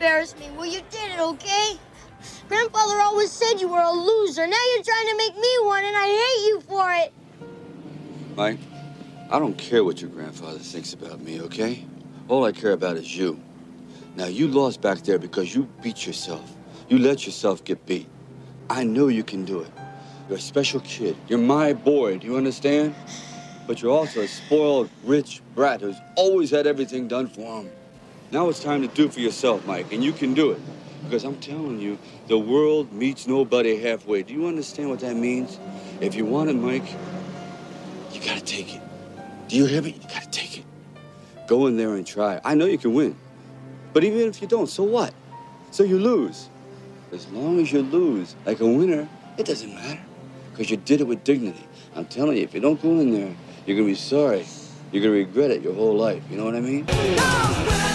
embarrass me. Well, you did it, okay? Grandfather always said you were a loser. Now you're trying to make me one, and I hate you for it. Mike, I don't care what your grandfather thinks about me, okay? All I care about is you. Now, you lost back there because you beat yourself. You let yourself get beat. I know you can do it. You're a special kid. You're my boy. Do you understand? But you're also a spoiled, rich brat who's always had everything done for him. Now it's time to do for yourself, Mike, and you can do it. Because I'm telling you, the world meets nobody halfway. Do you understand what that means? If you want it, Mike, you gotta take it. Do you hear me? You gotta take it. Go in there and try. I know you can win. But even if you don't, so what? So you lose. As long as you lose like a winner, it doesn't matter. Because you did it with dignity. I'm telling you, if you don't go in there, you're gonna be sorry. You're gonna regret it your whole life. You know what I mean? I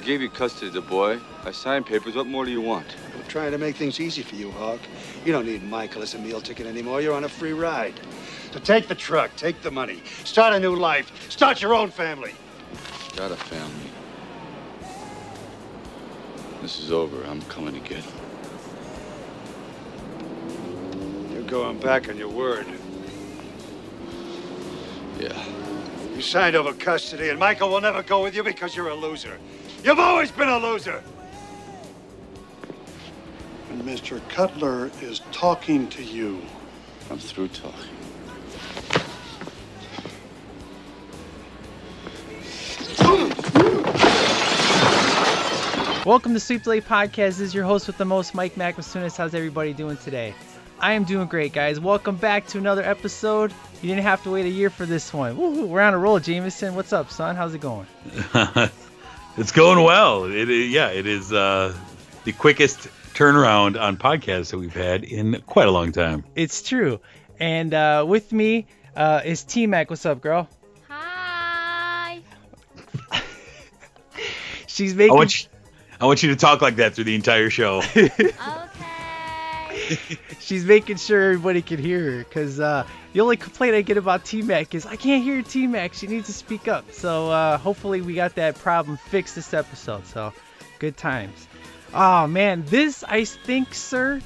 gave you custody of the boy. I signed papers. What more do you want? I'm trying to make things easy for you, Hawk. You don't need Michael as a meal ticket anymore. You're on a free ride. So take the truck, take the money, start a new life, start your own family. Got a family. This is over. I'm coming to get him. You're going back on your word. Yeah. You signed over custody, and Michael will never go with you because you're a loser. You've always been a loser. And Mr. Cutler is talking to you. I'm through talking. Welcome to Sweep Delay Podcast. This is your host with the most, Mike Macmasunis. How's everybody doing today? I am doing great, guys. Welcome back to another episode. You didn't have to wait a year for this one. Woo-hoo, we're on a roll, Jameson. What's up, son? How's it going? it's going well. It, it- yeah, it is uh, the quickest turnaround on podcasts that we've had in quite a long time. It's true. And uh, with me uh, is T Mac. What's up, girl? Hi. She's I making. want you, I want you to talk like that through the entire show. She's making sure everybody can hear her because uh, the only complaint I get about T Mac is I can't hear T Mac. She needs to speak up. So uh, hopefully we got that problem fixed this episode. So good times. Oh man, this I think, sir,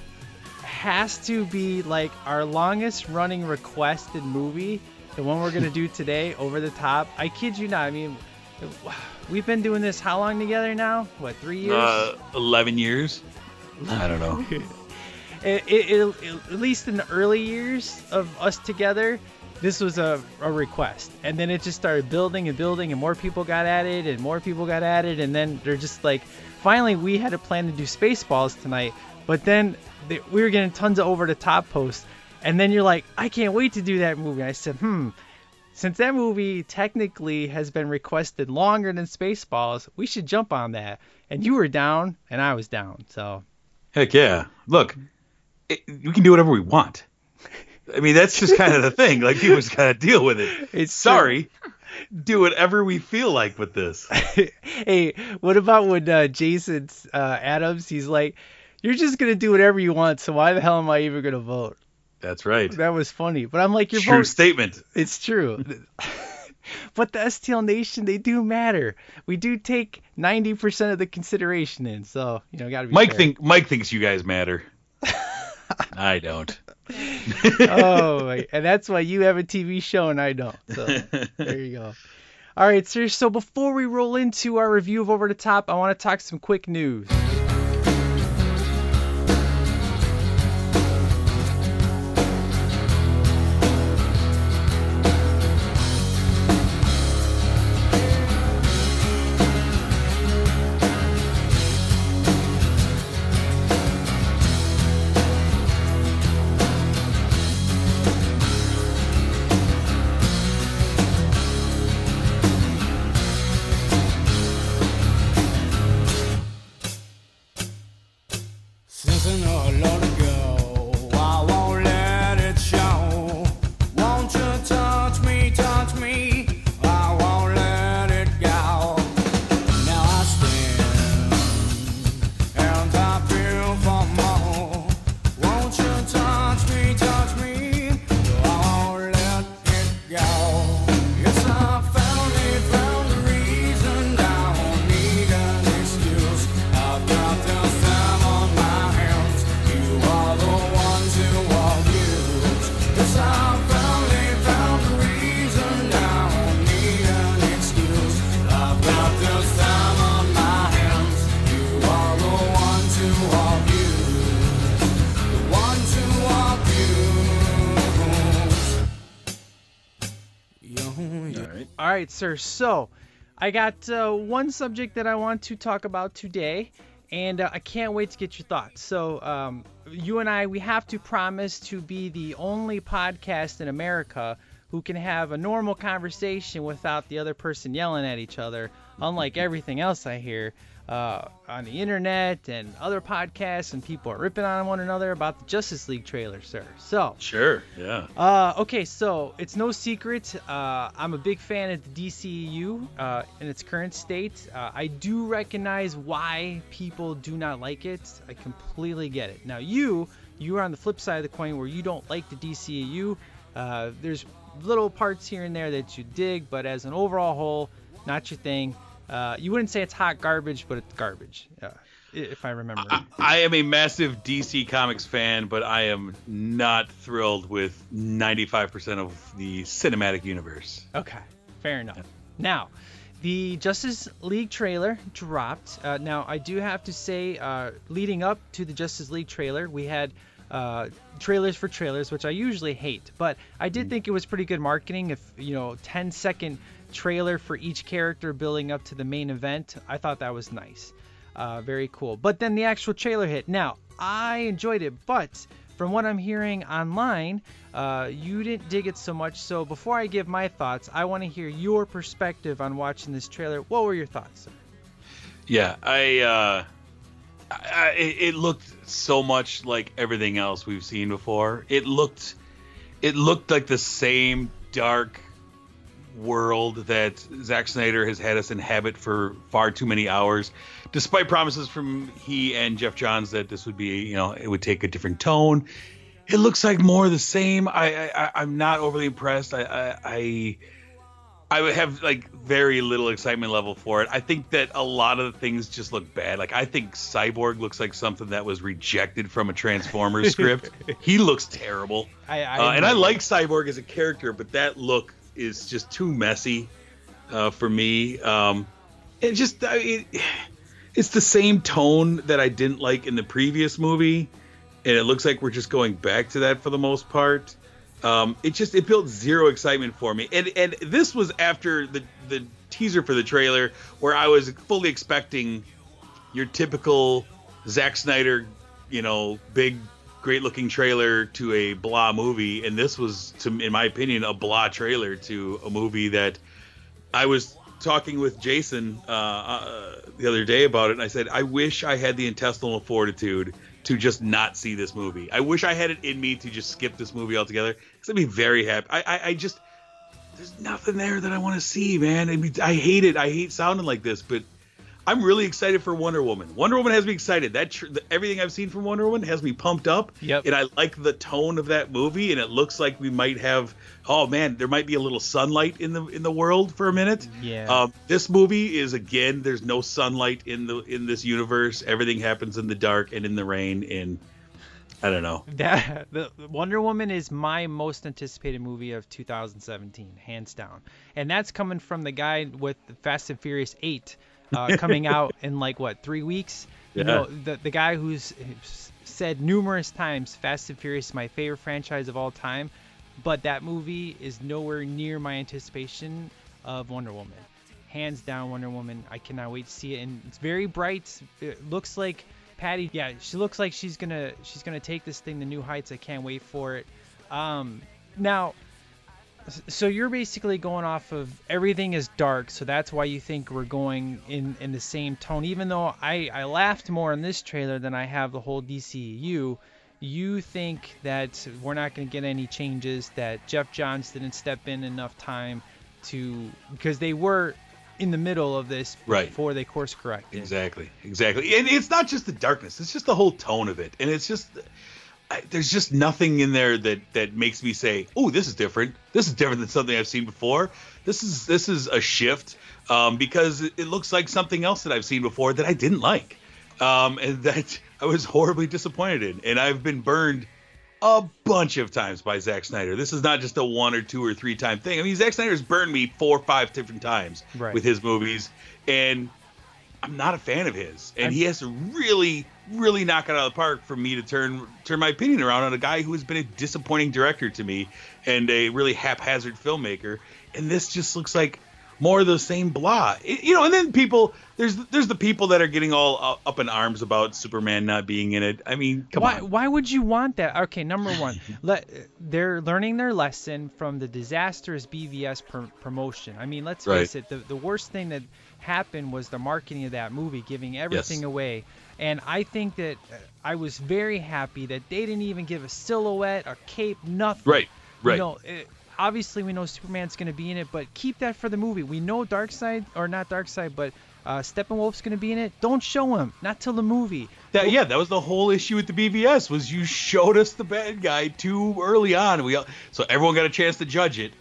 has to be like our longest running requested movie. The one we're gonna do today, over the top. I kid you not. I mean, we've been doing this how long together now? What three years? uh, 11 years? I don't know. it, it, it, at least in the early years of us together, this was a, a request. And then it just started building and building, and more people got added, and more people got added. And then they're just like, finally, we had a plan to do Spaceballs tonight. But then they, we were getting tons of over the top posts. And then you're like, I can't wait to do that movie. And I said, hmm. Since that movie technically has been requested longer than Spaceballs, we should jump on that. And you were down, and I was down. So Heck yeah. Look, it, we can do whatever we want. I mean, that's just kind of the thing. Like, people just got to deal with it. It's Sorry. Do whatever we feel like with this. hey, what about when uh, Jason uh, Adams? He's like, "You're just gonna do whatever you want, so why the hell am I even gonna vote?" That's right. That was funny, but I'm like, "Your True vote, statement. it's true." but the STL Nation, they do matter. We do take 90% of the consideration in, so you know, gotta be. Mike fair. think Mike thinks you guys matter. I don't. oh, and that's why you have a TV show and I don't. So there you go. All right, sir. So before we roll into our review of Over the Top, I want to talk some quick news. Right, sir. So, I got uh, one subject that I want to talk about today, and uh, I can't wait to get your thoughts. So, um, you and I, we have to promise to be the only podcast in America who can have a normal conversation without the other person yelling at each other, unlike everything else I hear uh, on the internet and other podcasts, and people are ripping on one another about the Justice League trailer, sir. So, Sure. Yeah. uh, okay, so it's no secret. Uh, I'm a big fan of the DCEU uh, in its current state. Uh, I do recognize why people do not like it. I completely get it. Now, you, you are on the flip side of the coin where you don't like the DCEU. Uh, there's little parts here and there that you dig, but as an overall whole, not your thing. Uh, you wouldn't say it's hot garbage, but it's garbage, uh, if I remember. I, I am a massive DC Comics fan, but I am not thrilled with 95% of the cinematic universe. Okay, fair enough. Now, the Justice League trailer dropped. Uh, now, I do have to say, uh, leading up to the Justice League trailer, we had uh, trailers for trailers, which I usually hate, but I did think it was pretty good marketing. If you know, 10 second trailer for each character building up to the main event, I thought that was nice. Uh, very cool. But then the actual trailer hit. Now, I enjoyed it, but from what I'm hearing online, uh, you didn't dig it so much. So before I give my thoughts, I want to hear your perspective on watching this trailer. What were your thoughts? Yeah, I, uh, I, it looked so much like everything else we've seen before. It looked, it looked like the same dark world that Zack Snyder has had us inhabit for far too many hours, despite promises from he and Geoff Johns that this would be, you know, it would take a different tone. It looks like more of the same. I, I I'm not overly impressed. I, I, I I would have like very little excitement level for it. I think that a lot of the things just look bad. Like I think Cyborg looks like something that was rejected from a Transformers script. He looks terrible. I, I Uh, and I like Cyborg as a character, but that look is just too messy uh, for me. Um, it just I, it, it's the same tone that I didn't like in the previous movie, and it looks like we're just going back to that for the most part. Um, it just it built zero excitement for me, and and this was after the the teaser for the trailer where I was fully expecting your typical Zack Snyder, you know, big great looking trailer to a blah movie, and this was, to in my opinion, a blah trailer to a movie that I was talking with Jason uh, uh, the other day about it, and I said I wish I had the intestinal fortitude to just not see this movie. I wish I had it in me to just skip this movie altogether because I'd be very happy. I, I, I just there's nothing there that I want to see, man. I mean, I hate it. I hate sounding like this, but I'm really excited for Wonder Woman. Wonder Woman has me excited. That tr- the, everything I've seen from Wonder Woman has me pumped up. Yep. And I like the tone of that movie, and it looks like we might have. Oh man, there might be a little sunlight in the in the world for a minute. Yeah. Um, this movie is again. There's no sunlight in the in this universe. Everything happens in the dark and in the rain. And I don't know. That the Wonder Woman is my most anticipated movie of 2017, hands down, and that's coming from the guy with Fast and Furious 8 uh, coming out in like what three weeks. You know, the the guy who's said numerous times Fast and Furious is my favorite franchise of all time, but that movie is nowhere near my anticipation of Wonder Woman. Hands down, Wonder Woman. I cannot wait to see it, and it's very bright. It looks like Patty. Yeah, she looks like she's gonna she's gonna take this thing to new heights. I can't wait for it. Um, now, so you're basically going off of everything is dark, so that's why you think we're going in in the same tone. Even though I I laughed more in this trailer than I have the whole DCU. You think that we're not going to get any changes? That Geoff Johns didn't step in enough time to because they were in the middle of this Right. before they course corrected. Exactly, exactly. And it's not just the darkness; it's just the whole tone of it. And it's just I, there's just nothing in there that that makes me say, "Oh, this is different. This is different than something I've seen before. This is this is a shift." Um, because it, looks like something else that I've seen before that I didn't like, um, and that I was horribly disappointed in. And I've been burned a bunch of times by Zack Snyder. This is not just a one or two or three time thing. I mean, Zack Snyder's burned me four or five different times Right. with his movies, and I'm not a fan of his. And I'm- he has to really, really knock it out of the park for me to turn turn my opinion around on a guy who has been a disappointing director to me and a really haphazard filmmaker. And this just looks like more of the same blah. It- you know, and then people there's there's the people that are getting all uh, up in arms about Superman not being in it. I mean, come why, on. why would you want that? Okay, number one, let they're learning their lesson from the disastrous BVS pr- promotion. I mean, let's Right. face it, the, the worst thing that happened was the marketing of that movie, giving everything Yes. away. And I think that uh, I was very happy that they didn't even give a silhouette, a cape, nothing. Right, right. You know, it, obviously we know Superman's going to be in it, but keep that for the movie. We know Darkseid, or not Darkseid, but uh, Steppenwolf's going to be in it. Don't show him, not till the movie. That, yeah, that was the whole issue with the BVS was you showed us the bad guy too early on. We all, so everyone got a chance to judge it.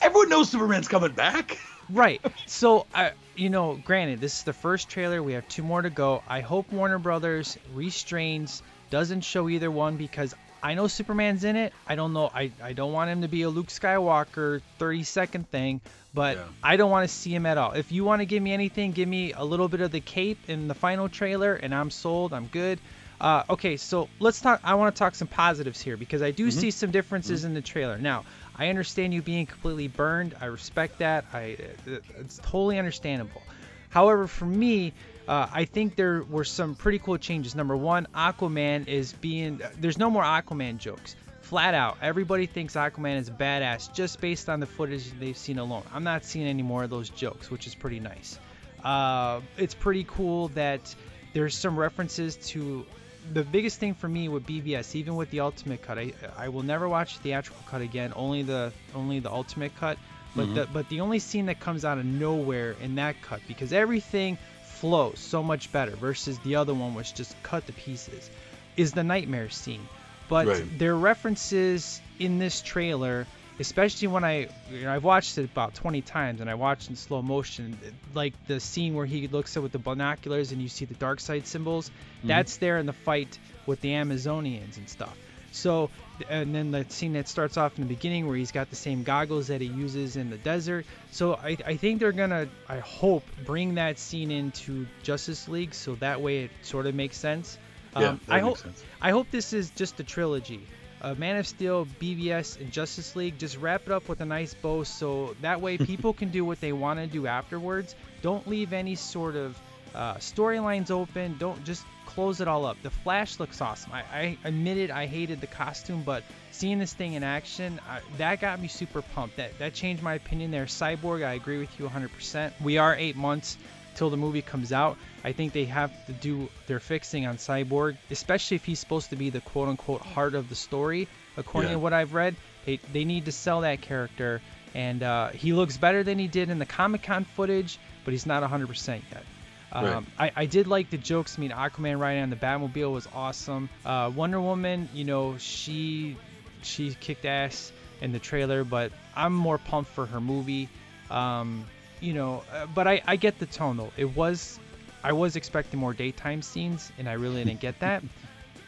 Everyone knows Superman's coming back. Right. So, I, you know, granted, this is the first trailer. We have two more to go. I hope Warner Brothers restrains, doesn't show either one because I know Superman's in it. I don't know. I, I don't want him to be a Luke Skywalker 30 second thing, but Yeah. I don't want to see him at all. If you want to give me anything, give me a little bit of the cape in the final trailer, and I'm sold. I'm good. Uh, okay, so let's talk. I want to talk some positives here because I do see some differences in the trailer. Now, I understand you being completely burned. I respect that. I uh, it's totally understandable. However, for me, uh, I think there were some pretty cool changes. Number one, Aquaman is being. There's no more Aquaman jokes. Flat out, everybody thinks Aquaman is badass just based on the footage they've seen alone. I'm not seeing any more of those jokes, which is pretty nice. Uh, it's pretty cool that there's some references to the biggest thing for me with BVS, even with the ultimate cut, I I will never watch the theatrical cut again. Only the only the ultimate cut. But the mm-hmm. but the only scene that comes out of nowhere in that cut because everything flows so much better versus the other one which just cut to pieces is the nightmare scene. But Right. there are references in this trailer, especially when I you know, I've watched it about 20 times and I watched in slow motion, like the scene where he looks up with the binoculars and you see the Darkseid symbols. That's there in the fight with the Amazonians and stuff. So, and then the scene that starts off in the beginning where he's got the same goggles that he uses in the desert. So I, I think they're gonna, I hope, bring that scene into Justice League so that way it sort of makes sense. Yeah, Um, I hope, sense. I hope this is just a trilogy. Uh, Man of Steel, BVS, and Justice League. Just wrap it up with a nice bow, so that way people can do what they want to do afterwards. Don't leave any sort of uh, storylines open. Don't just close it all up. The Flash looks awesome. I, I admitted I hated the costume, but seeing this thing in action, I, that got me super pumped. That that changed my opinion there. Cyborg, I agree with you 100%. We are eight months till the movie comes out. I think they have to do their fixing on Cyborg, especially if he's supposed to be the quote unquote heart of the story. According Yeah. to what I've read, they, they need to sell that character. And uh, he looks better than he did in the Comic Con footage, but he's not 100% yet. Um, I, I did like the jokes. I mean, Aquaman riding on the Batmobile was awesome. Uh, Wonder Woman, you know, she she kicked ass in the trailer, but I'm more pumped for her movie. Um, you know, uh, but I, I get the tone though. It was I was expecting more daytime scenes, and I really didn't get that.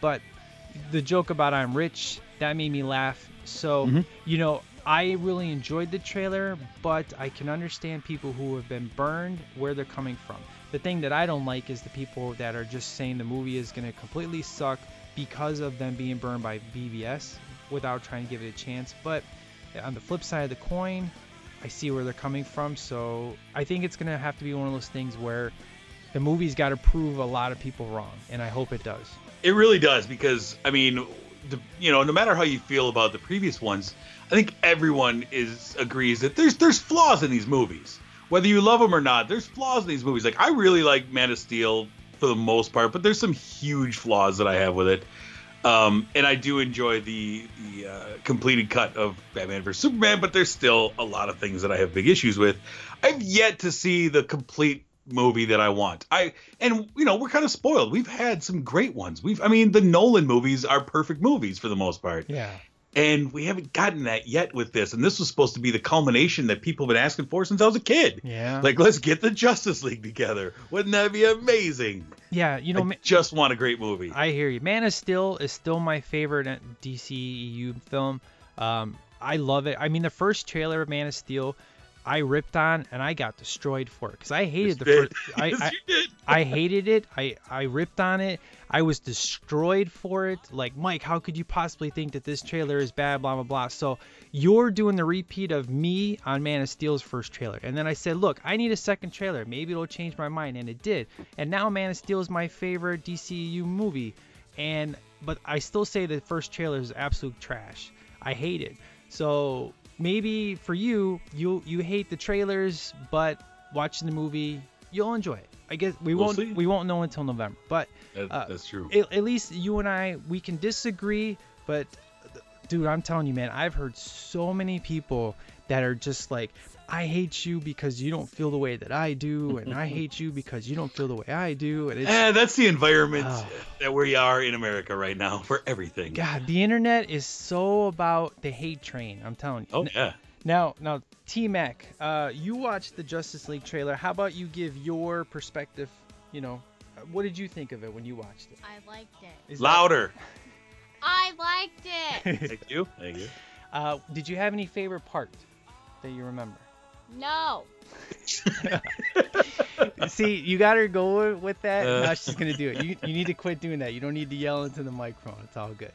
But the joke about I'm rich that made me laugh. So you know, I really enjoyed the trailer, but I can understand people who have been burned where they're coming from. The thing that I don't like is the people that are just saying the movie is going to completely suck because of them being burned by BVS without trying to give it a chance. But on the flip side of the coin, I see where they're coming from. So I think it's going to have to be one of those things where the movie's got to prove a lot of people wrong, and I hope it does. It really does because I mean, the, you know, no matter how you feel about the previous ones, I think everyone is agrees that there's there's flaws in these movies. Whether you love them or not, there's flaws in these movies. Like I really like Man of Steel for the most part, but there's some huge flaws that I have with it. Um, and I do enjoy the the uh, completed cut of Batman vs Superman, but there's still a lot of things that I have big issues with. I've yet to see the complete movie that I want. I and you know we're kind of spoiled. We've had some great ones. We've I mean the Nolan movies are perfect movies for the most part. Yeah. And we haven't gotten that yet with this. And this was supposed to be the culmination that people have been asking for since I was a kid. Yeah. Like let's get the Justice League together. Wouldn't that be amazing? Yeah, you know, I just want a great movie. I hear you. Man of Steel is still my favorite DCEU film. Um, I love it. I mean, the first trailer of Man of Steel, I ripped on and I got destroyed for it because I hated the first. I, Yes, I. I hated it. I, I ripped on it. I was destroyed for it. Like, Mike, how could you possibly think that this trailer is bad? Blah, blah, blah. So you're doing the repeat of me on Man of Steel's first trailer. And then I said, look, I need a second trailer. Maybe it'll change my mind. And it did. And now Man of Steel is my favorite DCU movie. And, but I still say the first trailer is absolute trash. I hate it. So maybe for you, you you hate the trailers, but watching the movie, you'll enjoy it. I guess we We'll won't see. we won't know until November. But That- uh, that's true. At, at least you and I we can disagree, but dude, I'm telling you, man, I've heard so many people that are just like, I hate you because you don't feel the way that I do, and I hate you because you don't feel the way I do, and it's Eh, that's the environment Oh. that we are in America right now for everything. God, the internet is so about the hate train. I'm telling you. Oh yeah. Now, now, T Mac, uh, you watched the Justice League trailer. How about you give your perspective? You know, uh, what did you think of it when you watched it? I liked it. Is that- Louder. I liked it. Thank you. Thank you. uh, did you have any favorite part that you remember? No. See, you got her going with that. Uh. now she's gonna do it. You, you need to quit doing that. You don't need to yell into the microphone. It's all good.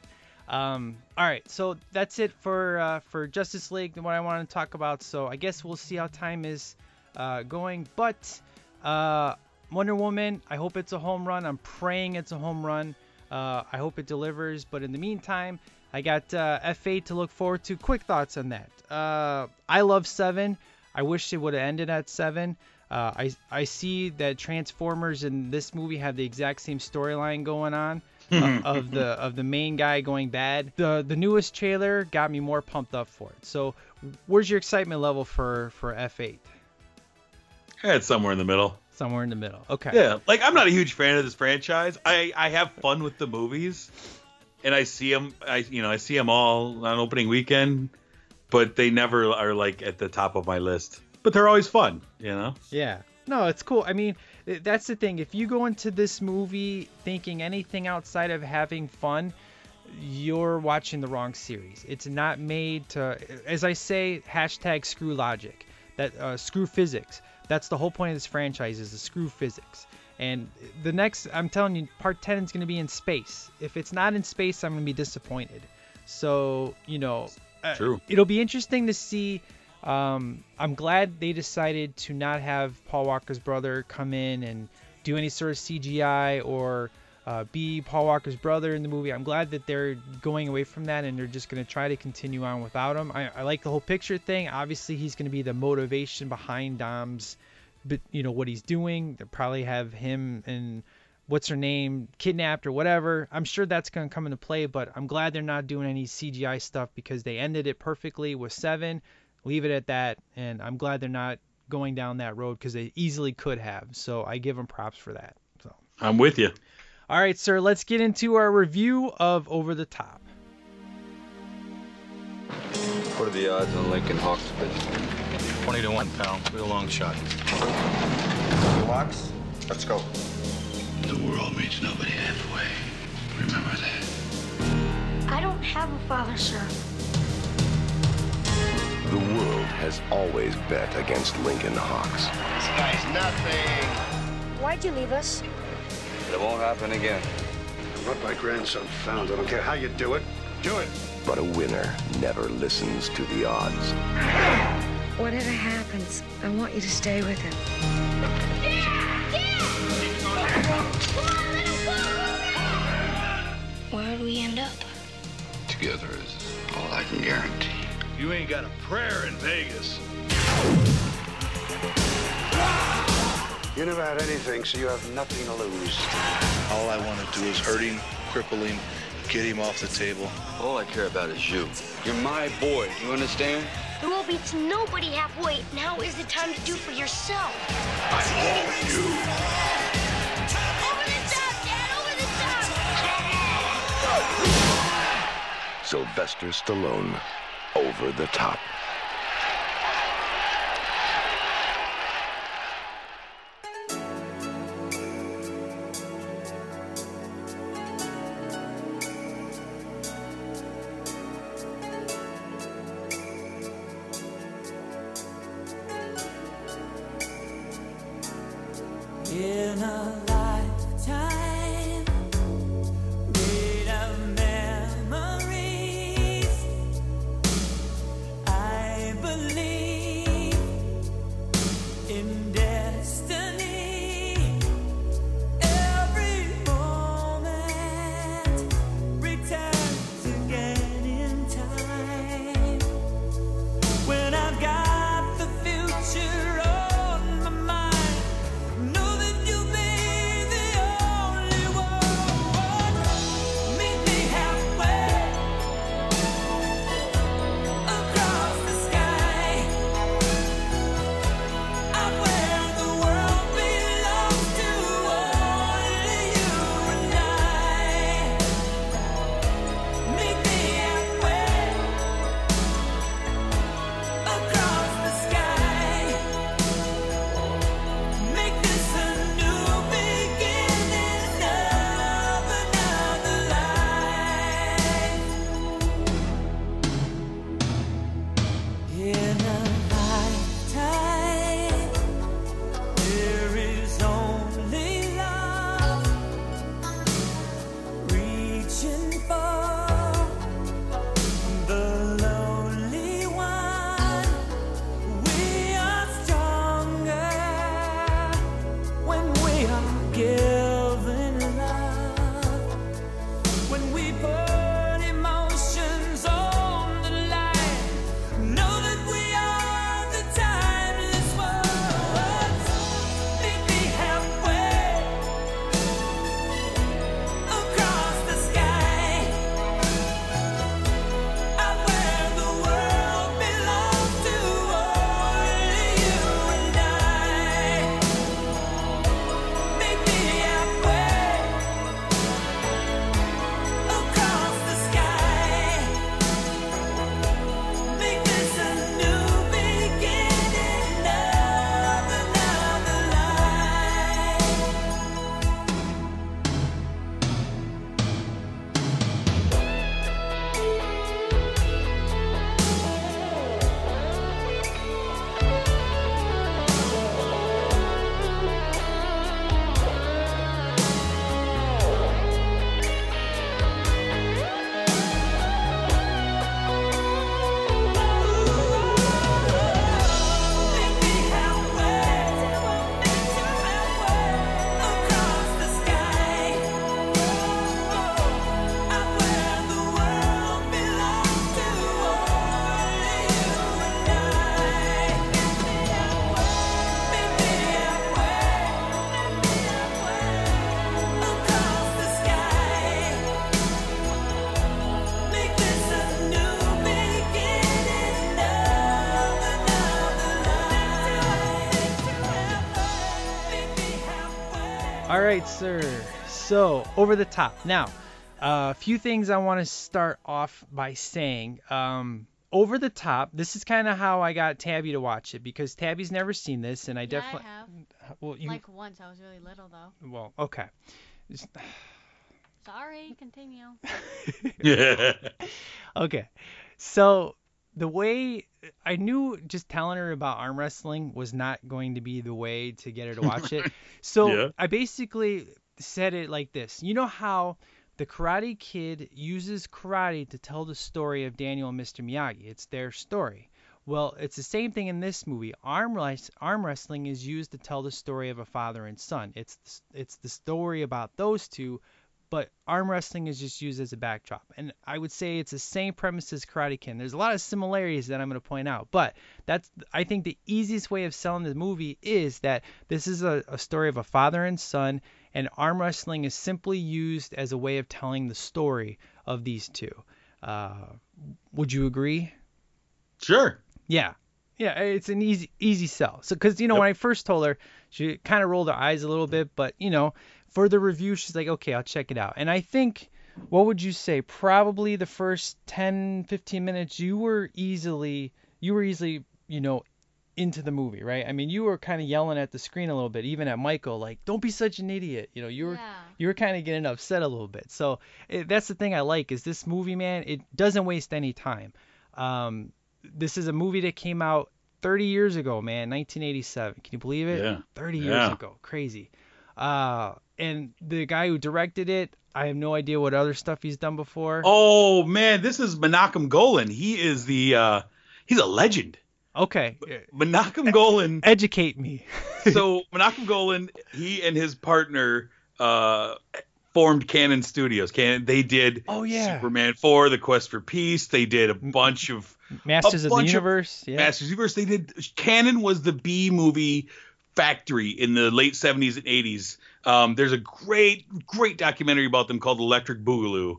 Um, all right, so that's it for uh, for Justice League. What I want to talk about. So I guess we'll see how time is uh, going. But uh, Wonder Woman, I hope it's a home run. I'm praying it's a home run. Uh, I hope it delivers. But in the meantime, I got uh, F8 to look forward to. Quick thoughts on that. Uh, I love seven. I wish it would have ended at seven. Uh, I I see that Transformers in this movie have the exact same storyline going on uh, of the of the main guy going bad. The the newest trailer got me more pumped up for it. So, where's your excitement level for for F8? Eh, It's somewhere in the middle. Somewhere in the middle. Okay. Yeah, like I'm not a huge fan of this franchise. I I have fun with the movies, and I see them. I you know I see them all on opening weekend, but they never are like at the top of my list. But they're always fun, you know. Yeah. No, it's cool. I mean, that's the thing. If you go into this movie thinking anything outside of having fun, you're watching the wrong series. It's not made to, as I say, hashtag screw logic, that uh, screw physics. That's the whole point of this franchise is the screw physics. And the next, I'm telling you, part 10 is going to be in space. If it's not in space, I'm going to be disappointed. So, you know, uh, True. it'll be interesting to see. Um, I'm glad they decided to not have Paul Walker's brother come in and do any sort of CGI or uh, be Paul Walker's brother in the movie. I'm glad that they're going away from that and they're just going to try to continue on without him. I, I like the whole picture thing. Obviously, he's going to be the motivation behind Dom's, but you know what he's doing. They'll probably have him and what's her name kidnapped or whatever. I'm sure that's going to come into play, but I'm glad they're not doing any CGI stuff because they ended it perfectly with seven. Leave it at that, and I'm glad they're not going down that road because they easily could have. So I give them props for that. So. I'm with you. All right, sir, let's get into our review of Over the Top. What are the odds on Lincoln Hawks pitch? 20 to 1, pal. Real long shot. Locks, let's go. The world meets nobody halfway. Remember that. I don't have a father, sir. The world has always bet against Lincoln Hawks. This guy's nothing. Why'd you leave us? It won't happen again. I What my grandson found, I don't care how you do it. Do it. But a winner never listens to the odds. Whatever happens, I want you to stay with him. Where'd we end up? Together is all I can guarantee. You ain't got a prayer in Vegas. You never had anything, so you have nothing to lose. All I want to do is hurt him, cripple him, get him off the table. All I care about is you. You're my boy. You understand? The world beats nobody halfway. Now is the time to do for yourself. Over Sylvester Stallone, over the top. Right, sir. So, over the top. Now, a few things I want to start off by saying. Um, over the top. This is kind of how I got Tabby to watch it because Tabby's never seen this, and I Yeah, definitely. I have. Well, you. Like once, I was really little though. Well, okay. Just- Sorry, continue. yeah. okay. So the way I knew just telling her about arm wrestling was not going to be the way to get her to watch it. So Yeah. I basically said it like this. You know how the Karate Kid uses karate to tell the story of Daniel and Mr. Miyagi. It's their story. Well, it's the same thing in this movie. Arm, arm wrestling is used to tell the story of a father and son. It's it's the story about those two, but arm wrestling is just used as a backdrop. And I would say it's the same premise as Karate Kid. There's a lot of similarities that I'm going to point out, but that's I think the easiest way of selling the movie is that this is a, a story of a father and son, and arm wrestling is simply used as a way of telling the story of these two. Uh, would you agree? Sure. Yeah. Yeah, it's an easy easy sell. So cuz you know when I first told her, she kind of rolled her eyes a little bit, but you know, for the review she's like, "Okay, I'll check it out." And I think what would you say? Probably the first 10 15 minutes you were easily you were easily, you know, into the movie, right? I mean, you were kind of yelling at the screen a little bit, even at Michael, like, "Don't be such an idiot." You know, you were you were kind of getting upset a little bit. So it, that's the thing I like is this movie, man. It doesn't waste any time. Um, this is a movie that came out 30 years ago, man, 1987. Can you believe it? Yeah. 30 years Yeah. ago, crazy. Uh, and the guy who directed it, I have no idea what other stuff he's done before. Oh man, this is Menachem Golan. He is the uh he's a legend. Okay. Menachem Golan. Educate me. so Menachem Golan, he and his partner uh formed Cannon Studios. Cannon they did Oh, yeah. Superman 4, The Quest for Peace. They did a bunch of Masters of the Universe. yeah. Masters of the Universe. They did Cannon was the B movie factory in the late 70s and 80s. Um, there's a great, great documentary about them called Electric Boogaloo,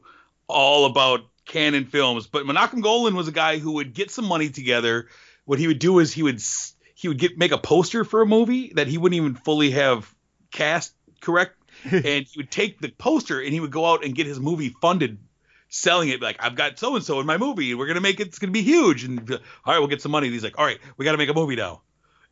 all about Cannon films. But Menachem Golan was a guy who would get some money together. What he would do is he would he would get make a poster for a movie that he wouldn't even fully have cast correct, and he would take the poster and he would go out and get his movie funded selling it like I've got so and so in my movie. We're gonna make it. It's gonna be huge. And all right, we'll get some money. And he's like, all right, we got to make a movie now.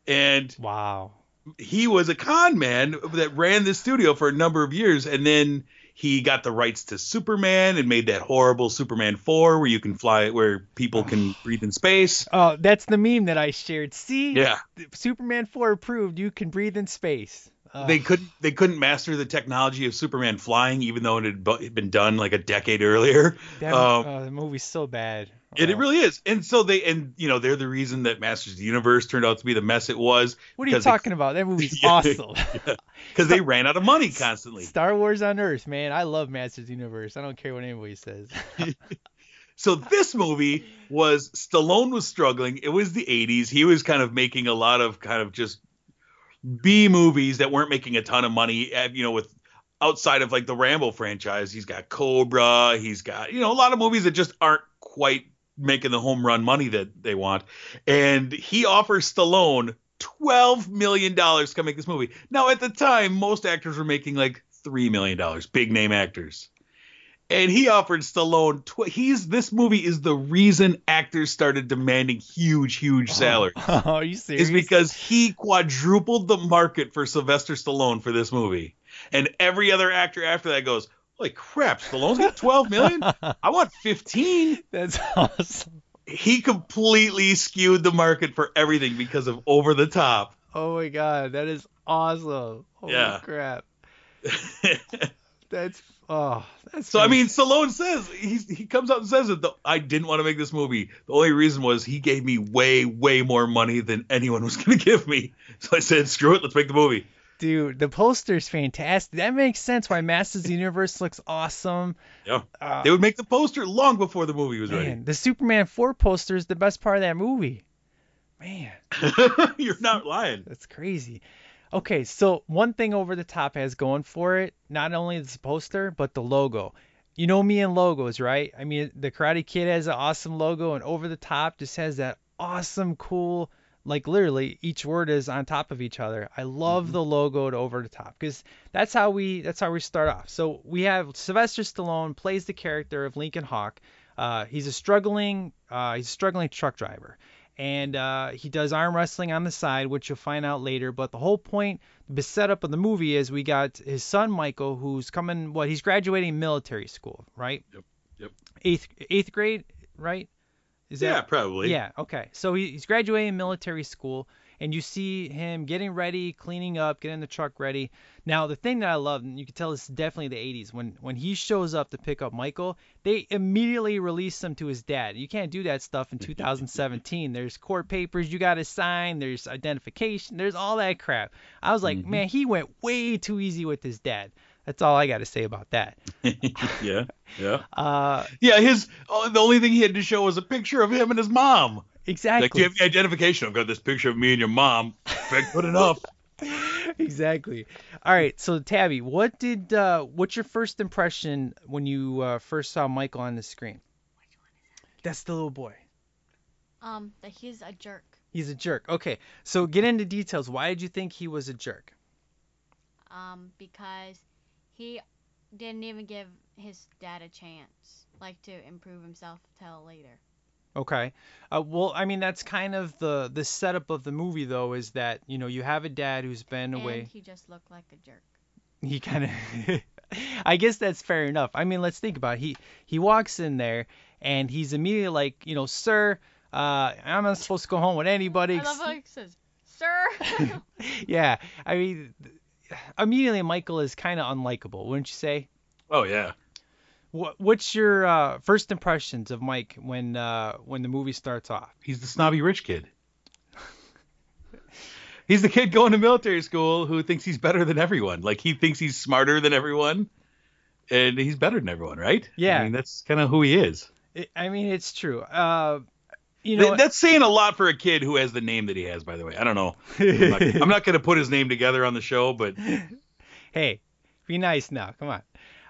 And wow, he was a con man that ran this studio for a number of years, and then he got the rights to Superman and made that horrible Superman four where you can fly, where people can breathe in space. Oh, that's the meme that I shared. See? Yeah. Superman 4 approved. You can breathe in space. They couldn't they couldn't master the technology of Superman flying, even though it had been done like a decade earlier. that, Um, oh, the movie's so bad. It really is. And so they and you know they're the reason that Masters of the Universe turned out to be the mess it was. What are you talking about? That movie's Yeah, awesome. Because they ran out of money constantly. Star Wars on Earth, man. I love Masters of the Universe. I don't care what anybody says. So this movie was Stallone was struggling. It was the 80s. He was kind of making a lot of kind of just B movies that weren't making a ton of money. eh, You know, with outside of like the Rambo franchise, he's got Cobra. He's got you know a lot of movies that just aren't quite making the home run money that they want. And he offers Stallone twelve million dollars to make this movie. Now at the time, most actors were making like three million dollars, big name actors and he offered Stallone. Tw- he's this movie is the reason actors started demanding huge, huge oh. salaries. Oh, are you serious? Is because he quadrupled the market for Sylvester Stallone for this movie, and every other actor after that goes, "Holy crap, Stallone's got 12 million. I want 15." That's awesome. He completely skewed the market for everything because of over the top. Oh my god, that is awesome. Holy Yeah. crap. That's oh, that's So I mean, Stallone says he's, he comes out and says that the, I didn't want to make this movie. The only reason was he gave me way, way more money than anyone was going to give me. So I said, screw it, let's make the movie. dude, the poster's fantastic. That makes sense why Masters of the Universe looks awesome. Yeah, Uh, they would make the poster long before the movie was ready. The Superman 4 poster is the best part of that movie. Man, You're not lying. that's crazy. Okay, so one thing over the top has going for it, not only the poster, but the logo. You know me and logos, right? I mean, the Karate Kid has an awesome logo, and over the top just has that awesome, cool like literally each word is on top of each other. I love the logo to over the top because that's how we that's how we start off. So we have Sylvester Stallone plays the character of Lincoln Hawk. Uh, he's a struggling uh, he's a struggling truck driver, and uh, he does arm wrestling on the side, which you'll find out later. But the whole point, the setup of the movie is we got his son Michael, who's coming. What he's graduating military school, right? Yep. Yep. Eighth eighth grade, right? Is Yeah, probably. Yeah. Okay. So he, he's graduating military school, and you see him getting ready, cleaning up, getting the truck ready. Now, the thing that I love, and you can tell this is definitely the 80s, when when he shows up to pick up Michael, they immediately release him to his dad. You can't do that stuff in 2017. there's court papers you got to sign, there's identification, there's all that crap. I was like, man, he went way too easy with his dad. That's all I got to say about that. yeah. Yeah. Uh, Yeah, his oh, the only thing he had to show was a picture of him and his mom. Exactly. Like, do you have the identification? I've got this picture of me and your mom. Good enough. exactly. All right, so Tabby, what did uh, what's your first impression when you uh, first saw Michael on the screen? That's the little boy. Um, that he's a jerk. He's a jerk. Okay, so get into details. Why did you think he was a jerk? Um, because he didn't even give his dad a chance, like to improve himself till later. Okay. Uh, well, I mean that's kind of the the setup of the movie though is that you know you have a dad who's been away. And he just looked like a jerk. he kind of I guess that's fair enough. I mean, let's think about it. He he walks in there and he's immediately like, you know, sir, uh, I'm not supposed to go home with anybody. I love how he says, "Sir." yeah, I mean, immediately Michael is kind of unlikable, wouldn't you say? Oh yeah. What What's your uh, first impressions of Mike when uh, when the movie starts off? He's the snobby rich kid. He's the kid going to military school who thinks he's better than everyone. Like he thinks he's smarter than everyone, and he's better than everyone, right? Yeah. I mean that's kind of who he is. It, I mean, it's true. Uh, you Th- know, that's saying a lot for a kid who has the name that he has. By the way, I don't know. I'm not, I'm not going to put his name together on the show, but hey, be nice now. Come on.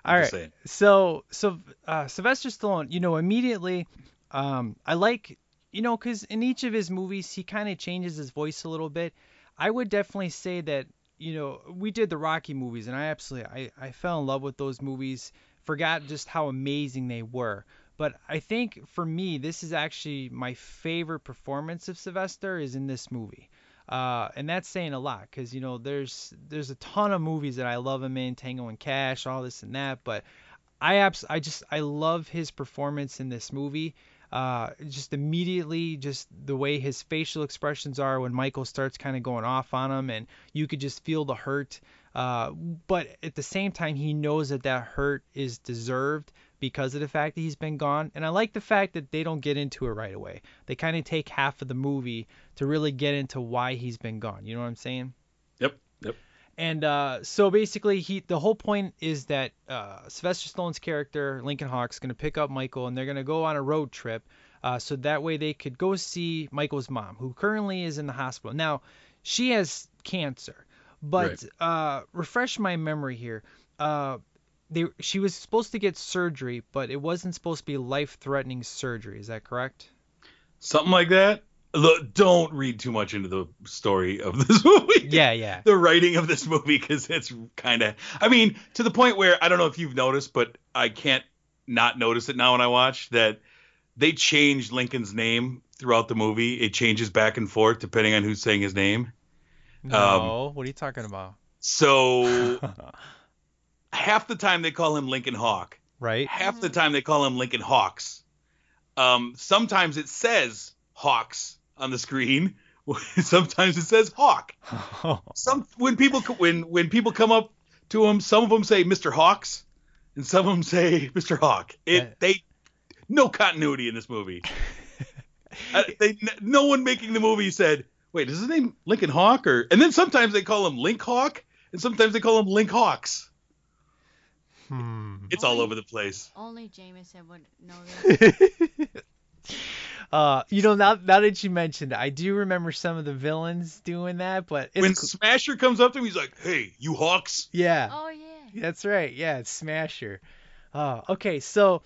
All I'm saying. So so uh, Sylvester Stallone, you know, immediately, um, I like, you know, because in each of his movies he kind of changes his voice a little bit. I would definitely say that, you know, we did the Rocky movies, and I absolutely I I fell in love with those movies. Forgot just how amazing they were. But I think for me, this is actually my favorite performance of Sylvester is in this movie. Uh, and that's saying a lot because you know there's there's a ton of movies that I love him in, Tango and Cash, all this and that. But I abs- I just I love his performance in this movie. Uh, just immediately, just the way his facial expressions are when Michael starts kind of going off on him, and you could just feel the hurt. Uh, but at the same time, he knows that that hurt is deserved because of the fact that he's been gone. And I like the fact that they don't get into it right away. They kind of take half of the movie to really get into why he's been gone. You know what I'm saying? yep, yep. And uh, so basically, he the whole point is that uh, Sylvester Stallone's character Lincoln Hawk's is going to pick up Michael, and they're going to go on a road trip, uh, so that way they could go see Michael's mom, who currently is in the hospital. Now, she has cancer, but uh, refresh my memory here. They she was supposed to get surgery, but it wasn't supposed to be life-threatening surgery. Is that correct? Something like that. Look, don't read too much into the story of this movie. Yeah, yeah. the writing of this movie because it's kind of i mean to the point where i don't know if you've noticed but i can't not notice it now when i watch that they changed lincoln's name throughout the movie it changes back and forth depending on who's saying his name No. Um, what are you talking about? so half the time they call him lincoln hawk Right. half the time they call him lincoln hawks um, sometimes it says hawks on the screen sometimes it says hawk some when people when when people come up to him, some of them say Mr. Hawks, and some of them say Mr. Hawk. It they no continuity in this movie. uh, they no one making the movie said, wait, is his name Lincoln Hawk or? And then sometimes they call him Link Hawk, and sometimes they call him Link Hawks. Hmm. It's all over the place. Only Jameson would know this. Uh, you know, now, now that you mentioned it, I do remember some of the villains doing that, but it's when cool. Smasher comes up to him, he's like, "Hey, you Hawks." yeah, oh yeah. that's right. Yeah, it's Smasher. Uh, okay, so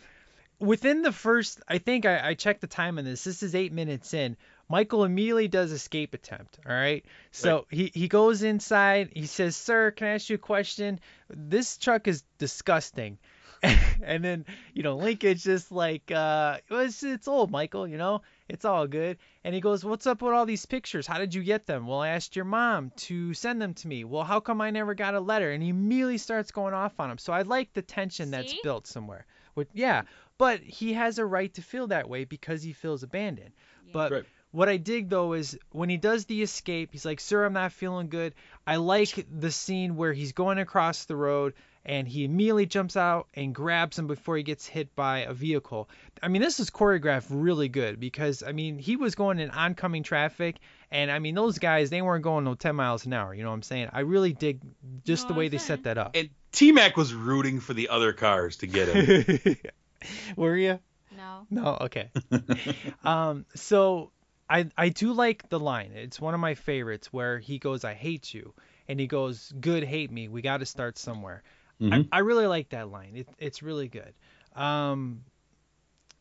within the first, I think I, I checked the time on this. This is eight minutes in. Michael immediately does escape attempt. All right. So he, he goes inside. He says, Sir, can I ask you a question? This truck is disgusting. and then, you know, Lincoln's just like, uh, it's, it's old, Michael, you know, it's all good. And he goes, What's up with all these pictures? How did you get them? Well, I asked your mom to send them to me. Well, how come I never got a letter? And he immediately starts going off on him. So I like the tension that's built somewhere. With, yeah, but he has a right to feel that way because he feels abandoned. But Right. What I dig though is when he does the escape, he's like, "Sir, I'm not feeling good." I like the scene where he's going across the road and he immediately jumps out and grabs him before he gets hit by a vehicle. I mean, this is choreographed really good because I mean, he was going in oncoming traffic and I mean, those guys they weren't going no 10 miles an hour, you know what I'm saying? I really dig just the way they set that up. And T Mac was rooting for the other cars to get him. Were you? No. No, okay. um, so I I do like the line. It's one of my favorites where he goes, "I hate you," and he goes, "Good, hate me. We got to start somewhere." Mhm. I, I really like that line. It, it's really good. Um,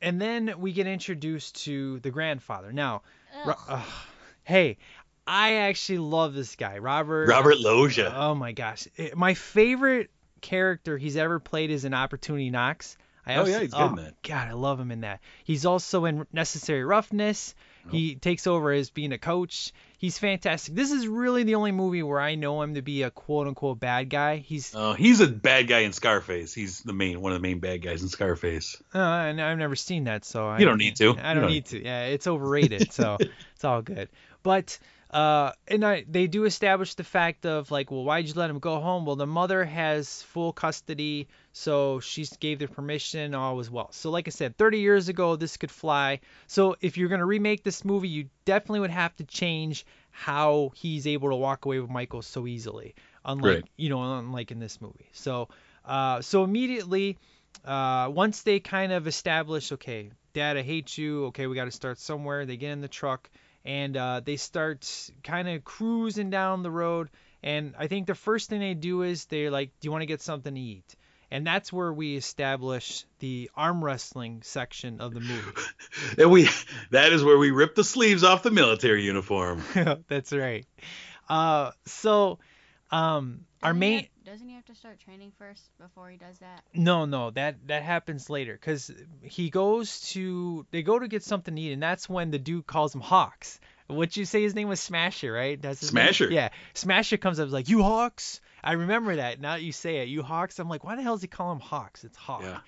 and then we get introduced to the grandfather. Now, Ro- ugh, hey, I actually love this guy, Robert. Robert Loggia. Oh my gosh, It- my favorite character he's ever played is an Opportunity Knocks. I Oh, yeah, he's good in that. God, I love him in that. He's also in Necessary Roughness. He takes over as being a coach. He's fantastic. This is really the only movie where I know him to be a quote unquote bad guy. He's Oh, he's a bad guy in Scarface. He's the main one of the main bad guys in Scarface. Uh, and I've never seen that, so I You don't need to. I don't don't need to. Yeah, it's overrated, so it's all good. But uh, and I they do establish the fact of like, well, why'd you let him go home? Well, the mother has full custody, so she gave the permission. All was well. So like I said, 30 years ago, this could fly. So if you're gonna remake this movie, you definitely would have to change how he's able to walk away with Michael so easily, unlike Right. you know, unlike in this movie. So uh, so immediately uh, once they kind of establish, okay, Dad, I hate you. Okay, we got to start somewhere. They get in the truck and uh, they start kind of cruising down the road. And I think the first thing they do is they're like, "Do you want to get something to eat?" And that's where we establish the arm wrestling section of the movie. And we that is where we rip the sleeves off the military uniform. that's right. Uh, so um, our Doesn't he main. have- doesn't he have to start training first before he does that? No, no, that that happens later because he goes to they go to get something to eat, and that's when the dude calls him Hawks. What you say his name was Smasher, right? That's his name? Smasher. Yeah, Smasher comes up and is like, "You Hawks." I remember that. Now that you say it, you Hawks. I'm like, why the hell does he call him Hawks? It's Hawk. Yeah.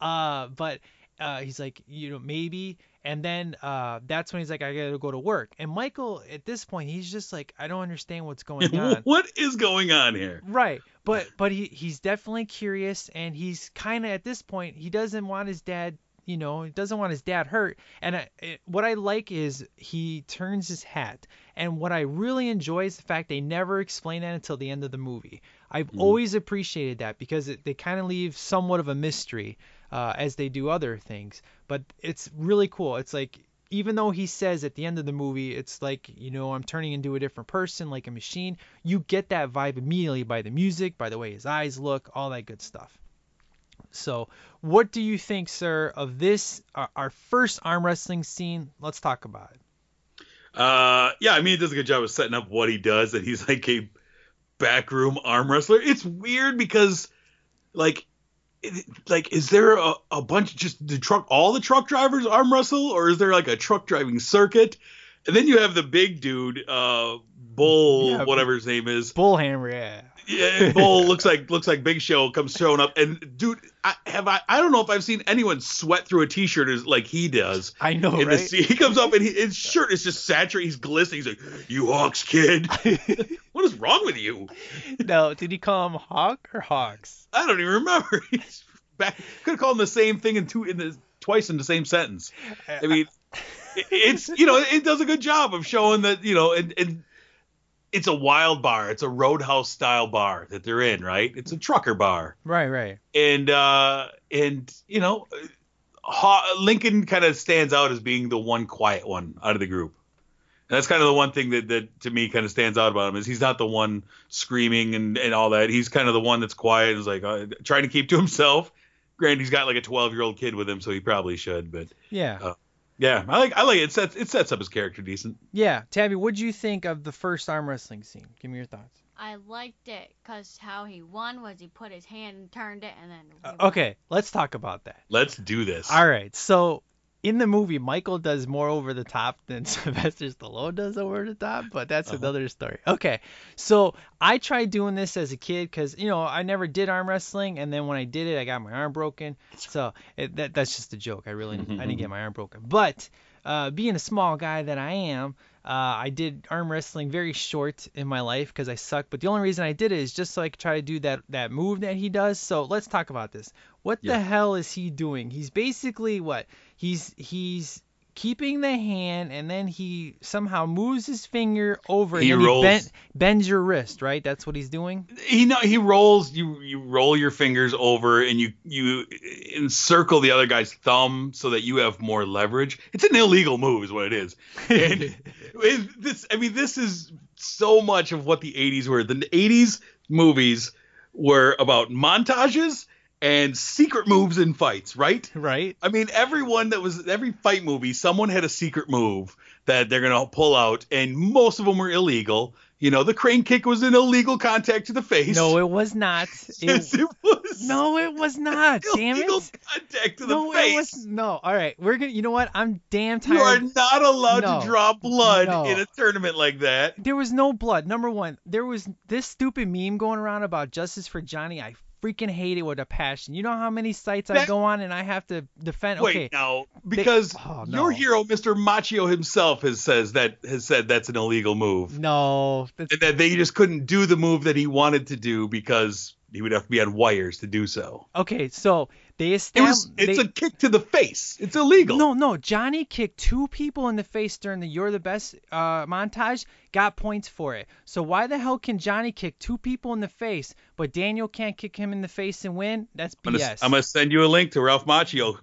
Uh, but uh, he's like, you know, maybe. And then uh, that's when he's like, I gotta go to work. And Michael, at this point, he's just like, I don't understand what's going on. what is going on here? Right, but but he he's definitely curious, and he's kind of at this point he doesn't want his dad, you know, he doesn't want his dad hurt. And I, it, what I like is he turns his hat, and what I really enjoy is the fact they never explain that until the end of the movie. I've always appreciated that because it, they kind of leave somewhat of a mystery uh, as they do other things, but it's really cool. It's like even though he says at the end of the movie, it's like, you know, I'm turning into a different person, like a machine, you get that vibe immediately by the music, by the way his eyes look, all that good stuff. So, what do you think, sir, of this, our, our first arm wrestling scene? Let's talk about it. Uh, yeah, I mean, he does a good job of setting up what he does, and he's like a backroom arm wrestler. It's weird because, like, it, like, is there a, a bunch just the truck, all the truck drivers arm wrestle, or is there like a truck driving circuit? And then you have the big dude, uh, Bull, Yeah, whatever his name is. Bullhammer, yeah. Yeah, Bull looks like looks like Big Show comes showing up, and dude, I have I I don't know if I've seen anyone sweat through a t-shirt as like he does. I know, in right? the, he comes up and he, his shirt is just saturated. He's glistening. He's like, "You Hawks kid, what is wrong with you?" no, did he call him Hawk or Hawks? I don't even remember. He's back. Could have called him the same thing in two in the twice in the same sentence. Uh, I mean, uh, it's you know it does a good job of showing that you know and and it's a wild bar. It's a roadhouse style bar that they're in, right? It's a trucker bar. Right, right. and uh and you know Haw- lincoln kind of stands out as being the one quiet one out of the group and that's kind of the one thing that, that to me kind of stands out about him is he's not the one screaming and, and all that he's kind of the one that's quiet and is like uh, trying to keep to himself granted he's got like a 12 year old kid with him so he probably should but Yeah. uh, Yeah, I like I like it. It sets it sets up his character decent. Yeah, Tabby, what'd you think of the first arm wrestling scene? Give me your thoughts. I liked it because how he won was he put his hand and turned it and then. Uh, Okay, let's talk about that. Let's do this. All right, so in the movie, Michael does more over the top than Sylvester Stallone does over the top, but that's Uh-huh. another story. Okay, so I tried doing this as a kid because you know I never did arm wrestling, and then when I did it, I got my arm broken. So it, that that's just a joke. I really I didn't get my arm broken, but uh, being a small guy that I am. Uh, I did arm wrestling very short in my life because I suck. But the only reason I did it is just so I could try to do that that move that he does. So let's talk about this. What the hell is he doing? He's basically what? He's he's keeping the hand and then he somehow moves his finger over He and rolls. he bend, bends your wrist, right? That's what he's doing. He know he rolls. You you roll your fingers over and you you encircle the other guy's thumb so that you have more leverage. It's an illegal move, is what it is. And it- this, I mean, this is so much of what the '80s were. The '80s movies were about montages and secret moves in fights, right? Right. I mean, everyone that was every fight movie, someone had a secret move that they're gonna pull out, and most of them were illegal. You know, the crane kick was an illegal contact to the face. No, it was not. Yes, It, it was. no, it was not. Damn illegal it. contact to the No, face. it was no. All right, we're gonna. You know what? I'm damn tired. you are not allowed No. to draw blood No. in a tournament like that. There was no blood. Number one, there was this stupid meme going around about justice for Johnny. I freaking hate it with a passion. You know how many sites I go on and I have to defend. Wait, okay, no, because oh, your hero, Mr. Macchio himself, has says that has said that's an illegal move. no, that's, And that they just couldn't do the move that he wanted to do because he would have to be on wires to do so. okay. So they It established. was it's a kick to the face. It's illegal. No, no. Johnny kicked two people in the face during the "You're the Best" uh, montage. Got points for it. So why the hell can Johnny kick two people in the face, but Daniel can't kick him in the face and win? That's I'm gonna, BS. I'm gonna send you a link to Ralph Macchio,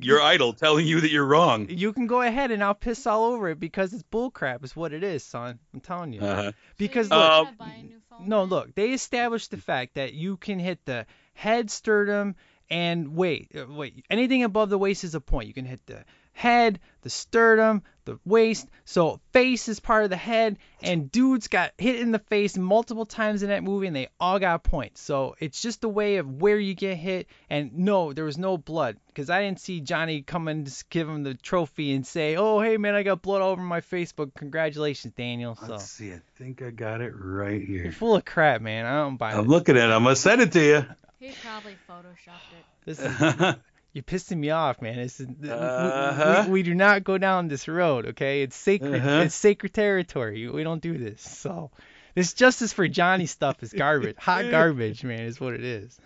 your idol, telling you that you're wrong. You can go ahead and I'll piss all over it because it's bullcrap. Is what it is, son. I'm telling you. Uh-huh. Because So look, Uh, gotta buy a new phone no, look, they established the fact that you can hit the head, sternum, and wait, uh, wait, anything above the waist is a point. You can hit the head, the sternum, the waist. So face is part of the head, and dudes got hit in the face multiple times in that movie, and they all got points. So it's just a way of where you get hit. And no, there was no blood because I didn't see Johnny come and just give him the trophy and say, "Oh, hey man, I got blood all over my face, but congratulations, Daniel." So Let's see. I think I got it right here. you're full of crap, man. I don't buy it. I'm looking at it. I'm gonna send it to you. He probably photoshopped it. This is, you're pissing me off, man. This is, we- Uh-huh. we, we, do not go down this road, okay? It's sacred. Uh-huh. It's sacred territory. We don't do this. So, this justice for Johnny stuff is garbage. Hot garbage, man, is what it is.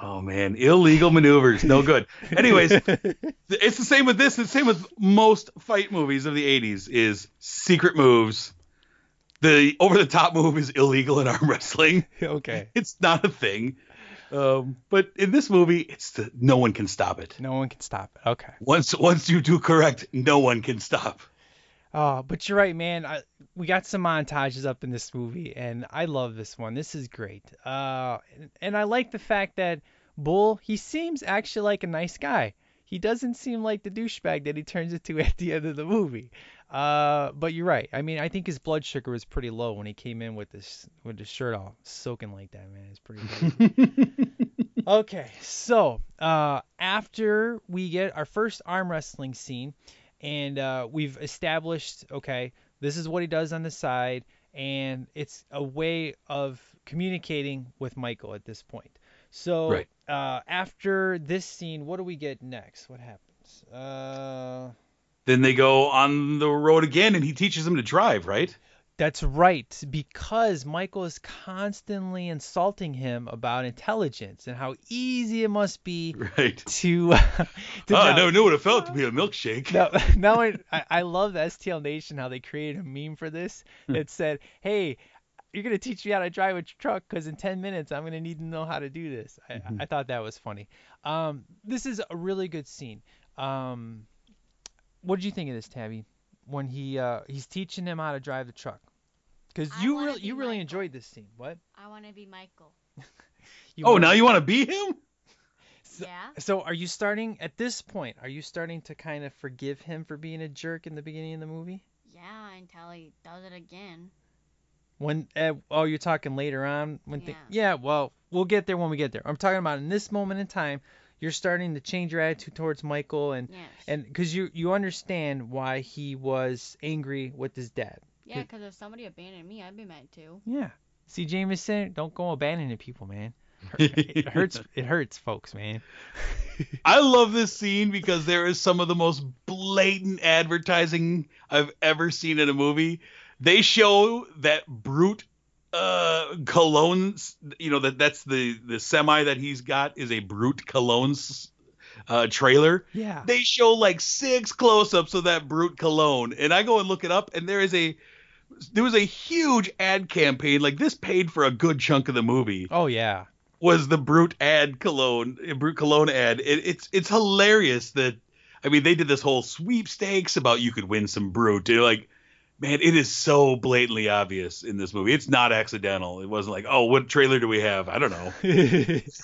Oh man, illegal maneuvers, no good. Anyways, it's the same with this. It's the same with most fight movies of the '80s. Is secret moves. The over-the-top move is illegal in arm wrestling. okay. It's not a thing. Um, but in this movie, it's the no one can stop it. No one can stop it. Okay. Once once you do correct, no one can stop. Oh, but you're right, man. I, we got some montages up in this movie, and I love this one. This is great. Uh, and, and I like the fact that Bull, he seems actually like a nice guy. He doesn't seem like the douchebag that he turns into at the end of the movie. Uh, but you're right. I mean, I think his blood sugar was pretty low when he came in with this with his shirt all soaking like that, man. It's pretty okay, so uh, after we get our first arm wrestling scene, and uh, we've established, okay, this is what he does on the side, and it's a way of communicating with Michael at this point. So Right. Uh, after this scene, what do we get next? What happens? Uh, Then they go on the road again, and he teaches them to drive. Right? That's right, because Michael is constantly insulting him about intelligence and how easy it must be Right. to. to Oh, I now- never knew what it felt to be a milkshake. Now, now I, I- love the STL Nation how they created a meme for this. Hmm. It said, "Hey, you're gonna teach me how to drive a truck because in 10 minutes I'm gonna need to know how to do this." I, Mm-hmm. I thought that was funny. Um, this is a really good scene. Um, what did you think of this, Tabby? When he uh, he's teaching him how to drive the truck, because you wanna really be you really Michael. enjoyed this scene. What? I want to be Michael. You Oh, wanna- now you want to be him? Yeah. So are you starting at this point? Are you starting to kind of forgive him for being a jerk in the beginning of the movie? Yeah, until he does it again. When uh, oh, you're talking later on when thi- Yeah. yeah, well, we'll get there when we get there. I'm talking about in this moment in time, you're starting to change your attitude towards Michael and Yes. and because you you understand why he was angry with his dad. Yeah, because if somebody abandoned me, I'd be mad too. Yeah. See, Jameson, don't go abandoning people, man. It hurts. It hurts, folks, man. I love this scene because there is some of the most blatant advertising I've ever seen in a movie. They show that Brut uh cologne's you know that that's the the semi that he's got is a Brut cologne's uh trailer Yeah. they show like six close-ups of that Brut cologne and i go and look it up and there is a there was a huge ad campaign like this paid for a good chunk of the movie Oh yeah. was the Brut ad cologne Brut cologne ad it, it's it's hilarious that i mean they did this whole sweepstakes about you could win some Brut They're like man it is so blatantly obvious in this movie it's not accidental it wasn't like oh what trailer do we have i don't know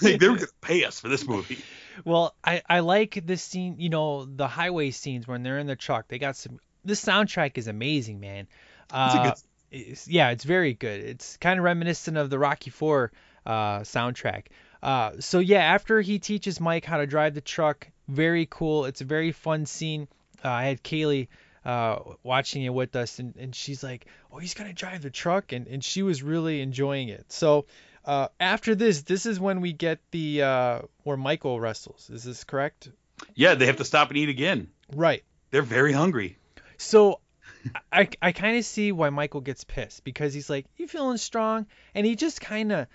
like, they were gonna pay us for this movie Well, I I like this scene. You know, the highway scenes when they're in the truck. They got some. This soundtrack is amazing, man. It's a Uh, good- it's- yeah, it's very good. It's kind of reminiscent of the Rocky Four uh, soundtrack. Uh, so yeah, after he teaches Mike how to drive the truck, very cool. It's a very fun scene. Uh, I had Kaylee uh, watching it with us, and, and she's like, "Oh, he's gonna drive the truck," and, and she was really enjoying it. So uh, after this, this is when we get the uh, where Michael wrestles. Is this correct? yeah they have to stop and eat again Right. they're very hungry So I, I kind of see why Michael gets pissed because he's like, "You feeling strong?" And he just kind of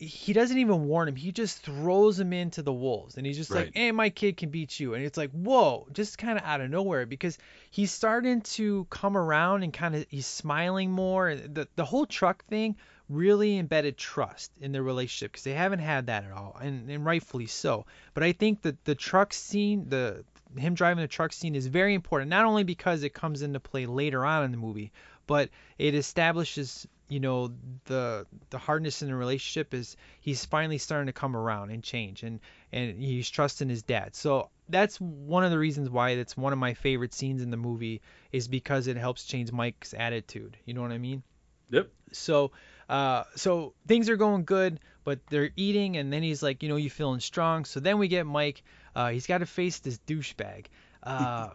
he doesn't even warn him. He just throws him into the wolves, and he's just like, Right. "Hey, my kid can beat you." And it's like, whoa, just kind of out of nowhere because he's starting to come around and kind of he's smiling more. The the whole truck thing really embedded trust in their relationship because they haven't had that at all, and, and rightfully so. But I think that the truck scene, the him driving the truck scene is very important, not only because it comes into play later on in the movie, but it establishes, you know, the the hardness in the relationship is he's finally starting to come around and change, and and he's trusting his dad. So that's one of the reasons why it's one of my favorite scenes in the movie is because it helps change Mike's attitude. You know what I mean? Yep. So, uh, so things are going good, but they're eating, and then he's like, you know, you feeling strong. So then we get Mike. Uh, he's got to face this douchebag. Uh,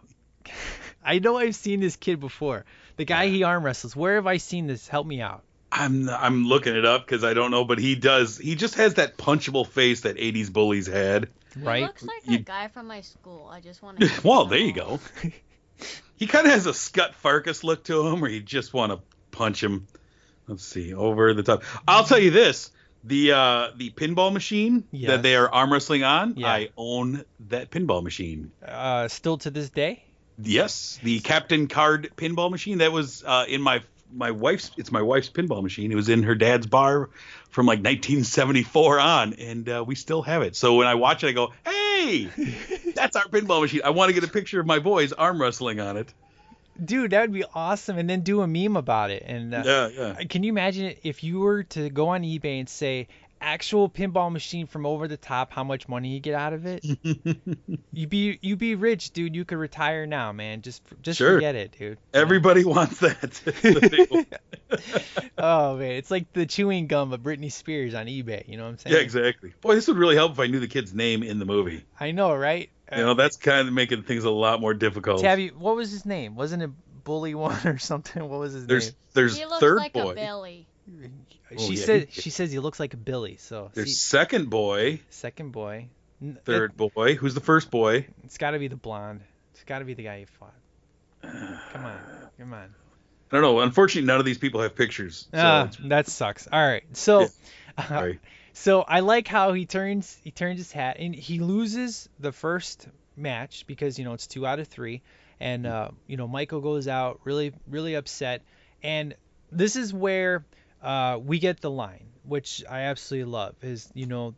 I know I've seen this kid before. The guy he arm wrestles. Where have I seen this? Help me out. I'm I'm looking it up because I don't know, but he does. He just has that punchable face that '80s bullies had. Right. He looks like You- a guy from my school. I just want to. well, there you go. he kind of has a Scut Farkus look to him, where you just want to punch him. Let's see, over the top. I'll tell you this: the uh, the pinball machine Yes. that they are arm wrestling on, Yeah. I own that pinball machine. Uh, still to this day. Yes, the Captain Card pinball machine that was uh, in my my wife's. It's my wife's pinball machine. It was in her dad's bar from like 1974 on, and uh, we still have it. So when I watch it, I go, "Hey, that's our pinball machine." I want to get a picture of my boys arm wrestling on it. Dude, that would be awesome, and then do a meme about it. And uh, Yeah, yeah. Can you imagine if you were to go on eBay and say actual pinball machine from over the top, how much money you get out of it? you'd be you'd be rich, dude. You could retire now, man. Just just Sure. forget it, dude. Everybody wants that. It's the big one. oh man, it's like the chewing gum of Britney Spears on eBay. You know what I'm saying? yeah, exactly. Boy, this would really help if I knew the kid's name in the movie. I know, right? You know, that's kind of making things a lot more difficult. Tabby, what was his name? Wasn't it Bully One or something? What was his There's name? there's He looks third like boy. a Oh, she yeah, said she says he looks like Billy. So There's see, second boy, second boy. Third boy. Who's the first boy? It's got to be the blonde. It's got to be the guy you fought. Come on, come on. I don't know. Unfortunately, none of these people have pictures. So ah, that sucks. All right, so, sorry. so I like how he turns he turns his hat and he loses the first match because you know it's two out of three, and uh, you know Michael goes out really really upset, and this is where uh, we get the line which I absolutely love is you know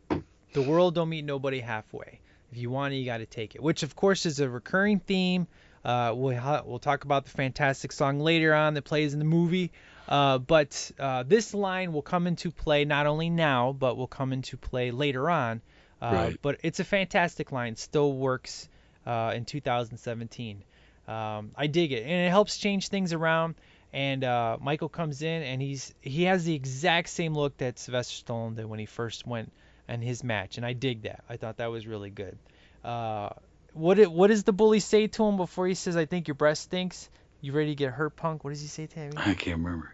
the world don't meet nobody halfway. If you want it, you got to take it. Which of course is a recurring theme. Uh, we'll ha- we'll talk about the fantastic song later on that plays in the movie. Uh, but uh, this line will come into play not only now, but will come into play later on Uh, Right. But it's a fantastic line. Still works uh, in 2017. Um, I dig it, and it helps change things around. And uh, Michael comes in, and he's he has the exact same look that Sylvester Stallone did when he first went in his match, and I dig that. I thought that was really good. Uh, what it, what does the bully say to him before he says, "I think your breast stinks"? You ready to get hurt, punk? What does he say, to him? I can't remember.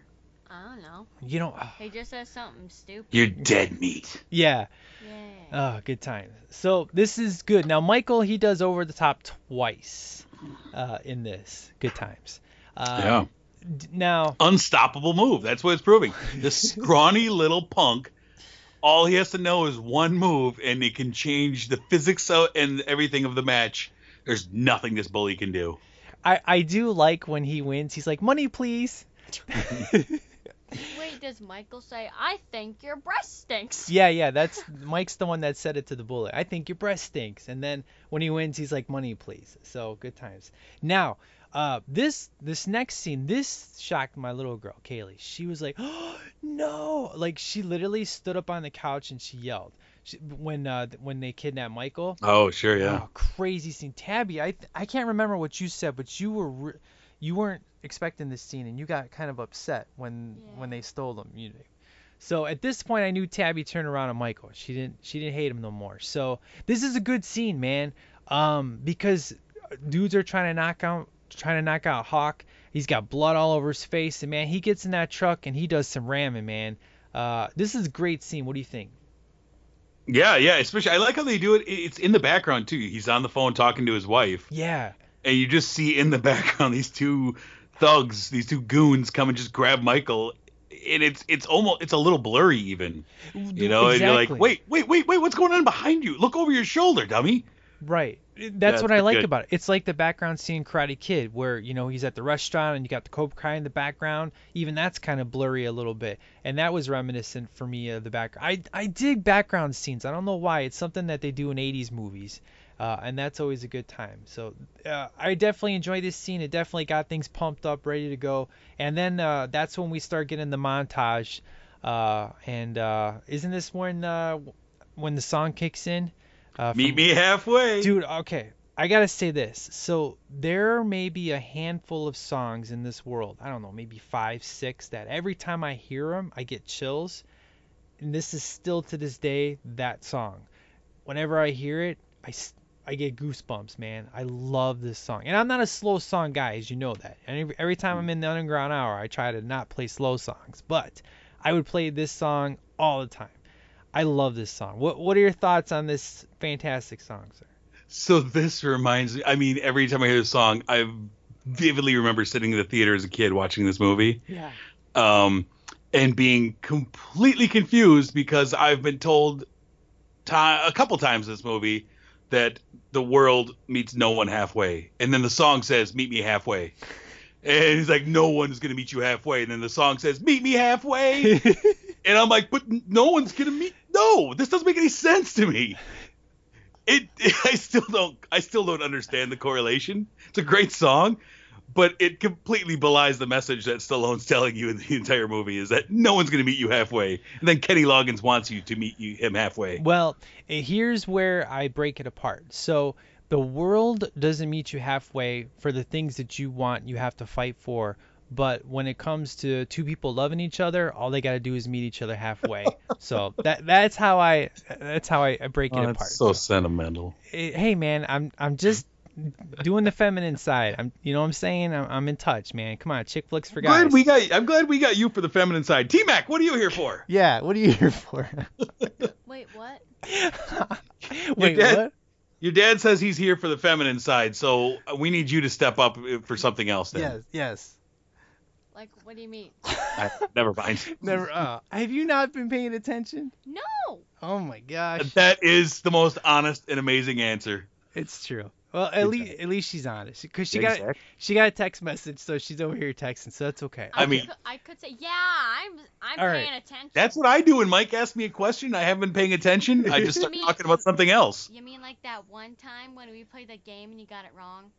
I don't know. You don't. He just says something stupid. You're dead meat. Yeah. Oh, good times. So this is good. Now Michael, he does over the top twice uh, in this. Good times. Uh, yeah. D- Now, Unstoppable move. That's what it's proving. This scrawny little punk. All he has to know is one move, and he can change the physics of, and everything of the match. There's nothing this bully can do. I I do like when he wins. He's like, "Money, please." Wait, does Michael say, I think your breast stinks? Yeah, yeah. That's Mike's the one that said it to the bully. I think your breast stinks. And then when he wins, he's like, "Money, please." So good times. Now, uh, this this next scene, this shocked my little girl, Kaylee. She was like, "Oh no!" Like she literally stood up on the couch and she yelled. She, when uh, when they kidnapped Michael. Oh, sure, yeah. Oh, crazy scene. Tabby, I I can't remember what you said, but you were re- you weren't expecting this scene and you got kind of upset when when they stole them. You so at this point, I knew Tabby turned around on Michael. She didn't she didn't hate him no more. So this is a good scene, man. Um, because dudes are trying to knock out trying to knock out Hawk. He's got blood all over his face, and man, he gets in that truck and he does some ramming, man. Uh, this is a great scene. What do you think? Yeah, yeah. Especially, I like how they do it. It's in the background too. He's on the phone talking to his wife, Yeah. and you just see in the background these two thugs, these two goons, come and just grab Michael. And it's it's almost it's a little blurry even, you know. And you're like, wait, wait, wait, wait, what's going on behind you? Look over your shoulder, dummy. Right. That's Yeah, what I like good. about it. It's like the background scene in Karate Kid, where you know he's at the restaurant and you got the Cobra Kai in the background. Even that's kind of blurry a little bit, and that was reminiscent for me of the background. I I dig background scenes. I don't know why. It's something that they do in 80s movies, uh, and that's always a good time. So uh, I definitely enjoy this scene. It definitely got things pumped up, ready to go. And then uh, that's when we start getting the montage. Uh, and uh, isn't this when uh, when the song kicks in? Uh, Meet from- me halfway. Dude, okay. I gotta say this. So there may be a handful of songs in this world. I don't know, maybe five, six. That every time I hear them, I get chills. And this is still to this day that song. Whenever I hear it, I I get goosebumps, man. I love this song. And I'm not a slow song guy, as you know that. And every, every time I'm in the underground hour, I try to not play slow songs. But I would play this song all the time. I love this song. What What are your thoughts on this fantastic song, sir? So this reminds me. I mean, every time I hear this song, I vividly remember sitting in the theater as a kid watching this movie. Yeah. um, and being completely confused because I've been told ti a couple times in this movie that the world meets no one halfway, and then the song says "Meet me halfway," and he's like, "No one's gonna meet you halfway," and then the song says "Meet me halfway," and I'm like, "But no one's gonna meet. No, this doesn't make any sense to me." It, I still don't I still don't understand the correlation. It's a great song, but it completely belies the message that Stallone's telling you in the entire movie is that no one's going to meet you halfway. And then Kenny Loggins wants you to meet you him halfway. Well, eh, here's where I break it apart. So the world doesn't meet you halfway for the things that you want, you have to fight for. But when it comes to two people loving each other, all they got to do is meet each other halfway. so that that's how I that's how I I break it Oh, apart. that's so sentimental. Eh, Hey man, I'm I'm just doing the feminine side. I'm you know what I'm saying? I'm, I'm in touch, man. Come on, chick flicks for guys. Glad we got I'm glad we got you for the feminine side. T Mac, what are you here for? Yeah, what are you here for? Wait, what? Wait, your dad, what? Your dad says he's here for the feminine side, so we need you to step up uh, for something else then. Yes, yes. Like, what do you mean? I, never mind. Never. Uh, have you not been paying attention? No. Oh my gosh. That is the most honest and amazing answer. It's true. Well, at least at least she's honest because she got she got a text message, so she's over here texting, so that's okay. I mean- could, I could say, yeah, I'm I'm All right. paying attention. That's what I do when Mike asks me a question. I haven't been paying attention. I just start mean- talking about something else. You mean like that one time when we played the game and you got it wrong?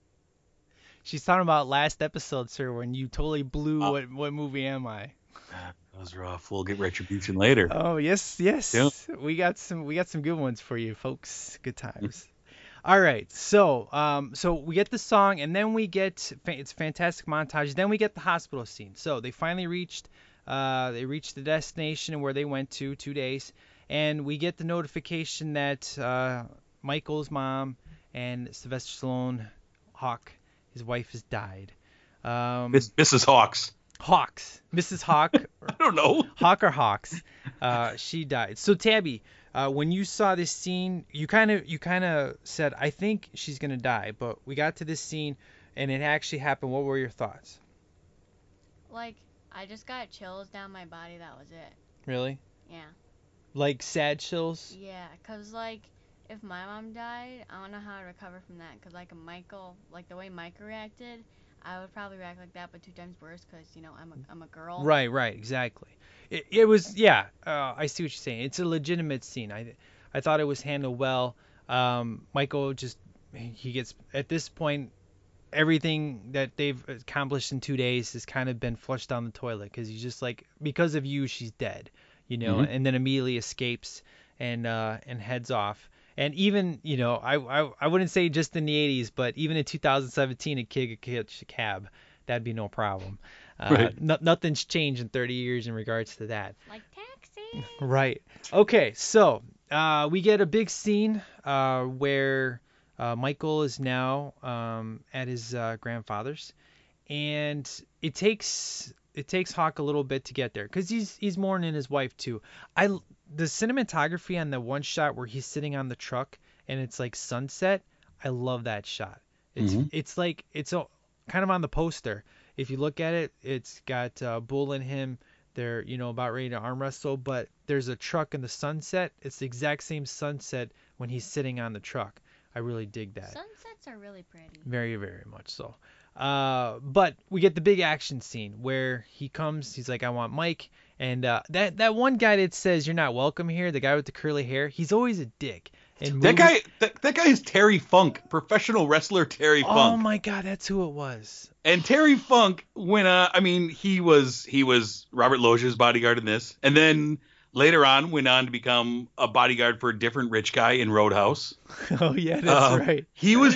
She's talking about last episode, sir, when you totally blew Oh. what what movie am I? That was rough. We'll get retribution later. Oh yes, yes. Yep. We got some we got some good ones for you folks. Good times. All right, so um, so we get the song, and then we get fa- it's a fantastic montage. Then we get the hospital scene. So they finally reached uh, they reached the destination where they went to two days, and we get the notification that uh, Michael's mom and Sylvester Stallone, Hawk, his wife has died. Um, Miss, Mrs. Hawks. Hawks, Mrs. Hawk, I don't know. Hawk or Hawks, uh, she died. So Tabby, uh, when you saw this scene, you kind of you kind of said, I think she's gonna die. But we got to this scene, and it actually happened. What were your thoughts? Like, I just got chills down my body. That was it. Really? Yeah. Like sad chills? Yeah, cause like, if my mom died, I don't know how I'd recover from that. Cause like, Michael, like the way Michael reacted, I would probably react like that, but two times worse. Cause you know I'm a I'm a girl. Right, right, exactly. It, it was, yeah. Uh, I see what you're saying. It's a legitimate scene. I, I thought it was handled well. Um, Michael just, he gets at this point, everything that they've accomplished in two days has kind of been flushed down the toilet because he's just like, because of you, she's dead, you know, Mhm. and then immediately escapes and uh, and heads off. And even, you know, I, I I wouldn't say just in the 80s, but even in 2017, a kid could catch a cab. That'd be no problem. Uh, Right. no- nothing's changed in 30 years in regards to that. Like taxi. Right. Okay, so uh, we get a big scene uh, where uh, Michael is now um, at his uh, grandfather's, and it takes it takes Hawk a little bit to get there because he's he's mourning his wife too. I the cinematography on the one shot where he's sitting on the truck and it's like sunset. I love that shot. It's Mhm. it's like it's a, kind of on the poster. If you look at it, it's got uh, Bull and him. They're you know about ready to arm wrestle, but there's a truck in the sunset. It's the exact same sunset when he's sitting on the truck. I really dig that. Sunsets are really pretty. Very, very much so. Uh, but we get the big action scene where he comes. He's like, "I want Mike," and uh, that that one guy that says you're not welcome here, the guy with the curly hair, he's always a dick. And That guy, that, that guy is Terry Funk, professional wrestler Terry Oh Funk. Oh my God, that's who it was. And Terry Funk, when uh, I mean, he was he was Robert Loggia's bodyguard in this, and then later on went on to become a bodyguard for a different rich guy in Roadhouse. oh yeah, that's Um, right. He was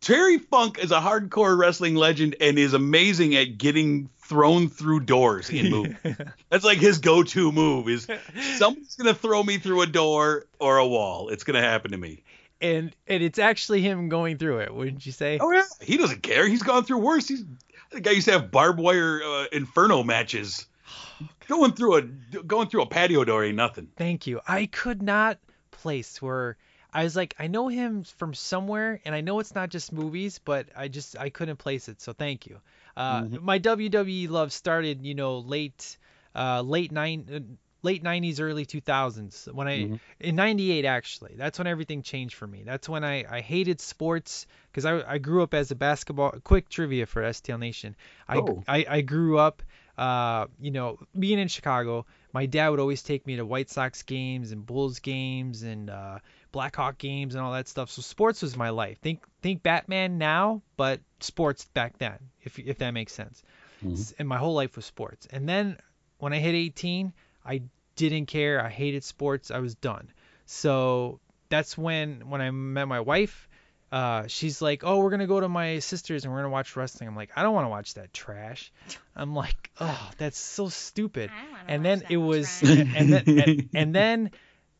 Terry Funk is a hardcore wrestling legend and is amazing at getting thrown through doors in movies. That's like his go-to move is someone's gonna throw me through a door or a wall. It's gonna happen to me. and and it's actually him going through it, wouldn't you say? Oh yeah, he doesn't care. He's gone through worse. He's the guy used to have barbed wire uh, inferno matches. Going through a going through a patio door ain't nothing. Thank you. I could not place where I was like, I know him from somewhere, and I know it's not just movies, but I just I couldn't place it. So thank you. Uh, My WWE love started, you know, late uh, late nine. Uh, Late 90s, early 2000s. When I Mhm. in 98 actually, that's when everything changed for me. That's when I, I hated sports because I, I grew up as a basketball. Quick trivia for STL Nation. I, Oh. I I grew up, uh, you know, being in Chicago. My dad would always take me to White Sox games and Bulls games and uh, Blackhawk games and all that stuff. So sports was my life. Think think Batman now, but sports back then, if if that makes sense. S- And my whole life was sports. And then when I hit 18, I didn't care. I hated sports. I was done. So that's when when I met my wife. Uh, she's like, "Oh, we're gonna go to my sister's and we're gonna watch wrestling." I'm like, "I don't want to watch that trash." I'm like, "Oh, that's so stupid." And then it was, and then and, and then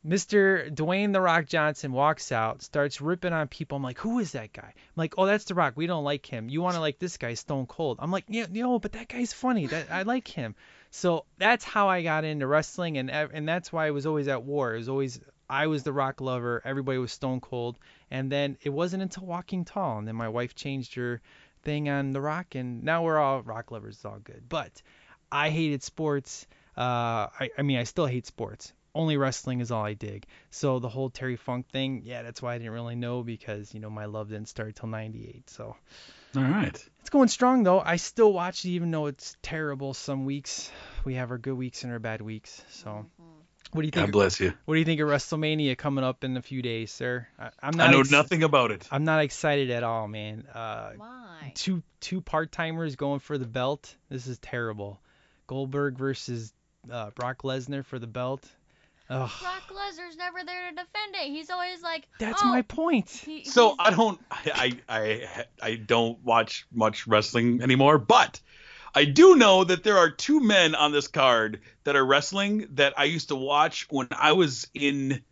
Mr. Dwayne the Rock Johnson walks out, starts ripping on people. I'm like, "Who is that guy?" I'm like, "Oh, that's the Rock. We don't like him. You want to like this guy, Stone Cold." I'm like, "Yeah, you know, but that guy's funny. That I like him." So that's how I got into wrestling, and and that's why I was always at war. It was always I was the Rock lover. Everybody was Stone Cold, and then it wasn't until Walking Tall, and then my wife changed her thing on the Rock, and now we're all Rock lovers. It's all good. But I hated sports. Uh, I, I mean, I still hate sports. Only wrestling is all I dig. So the whole Terry Funk thing, yeah, that's why I didn't really know because you know my love didn't start till '98. So All right. it's going strong though. I still watch it even though it's terrible some weeks. We have our good weeks and our bad weeks. So what do you think? God bless you. What do you think of WrestleMania coming up in a few days, sir? I, I'm I know ex- nothing about it. I'm not excited at all, man. Uh, Why? two two part timers going for the belt. This is terrible. Goldberg versus uh, Brock Lesnar for the belt. Ugh, Brock Lesnar's never there to defend it. He's always like, that's oh, my point. he- So I don't I, I I don't watch much wrestling anymore, but I do know that there are two men on this card that are wrestling that I used to watch when I was in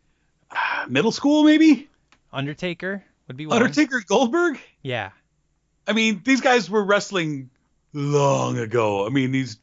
uh, middle school, maybe. Undertaker would be one. Undertaker Goldberg. Yeah. I mean, these guys were wrestling long ago. I mean, these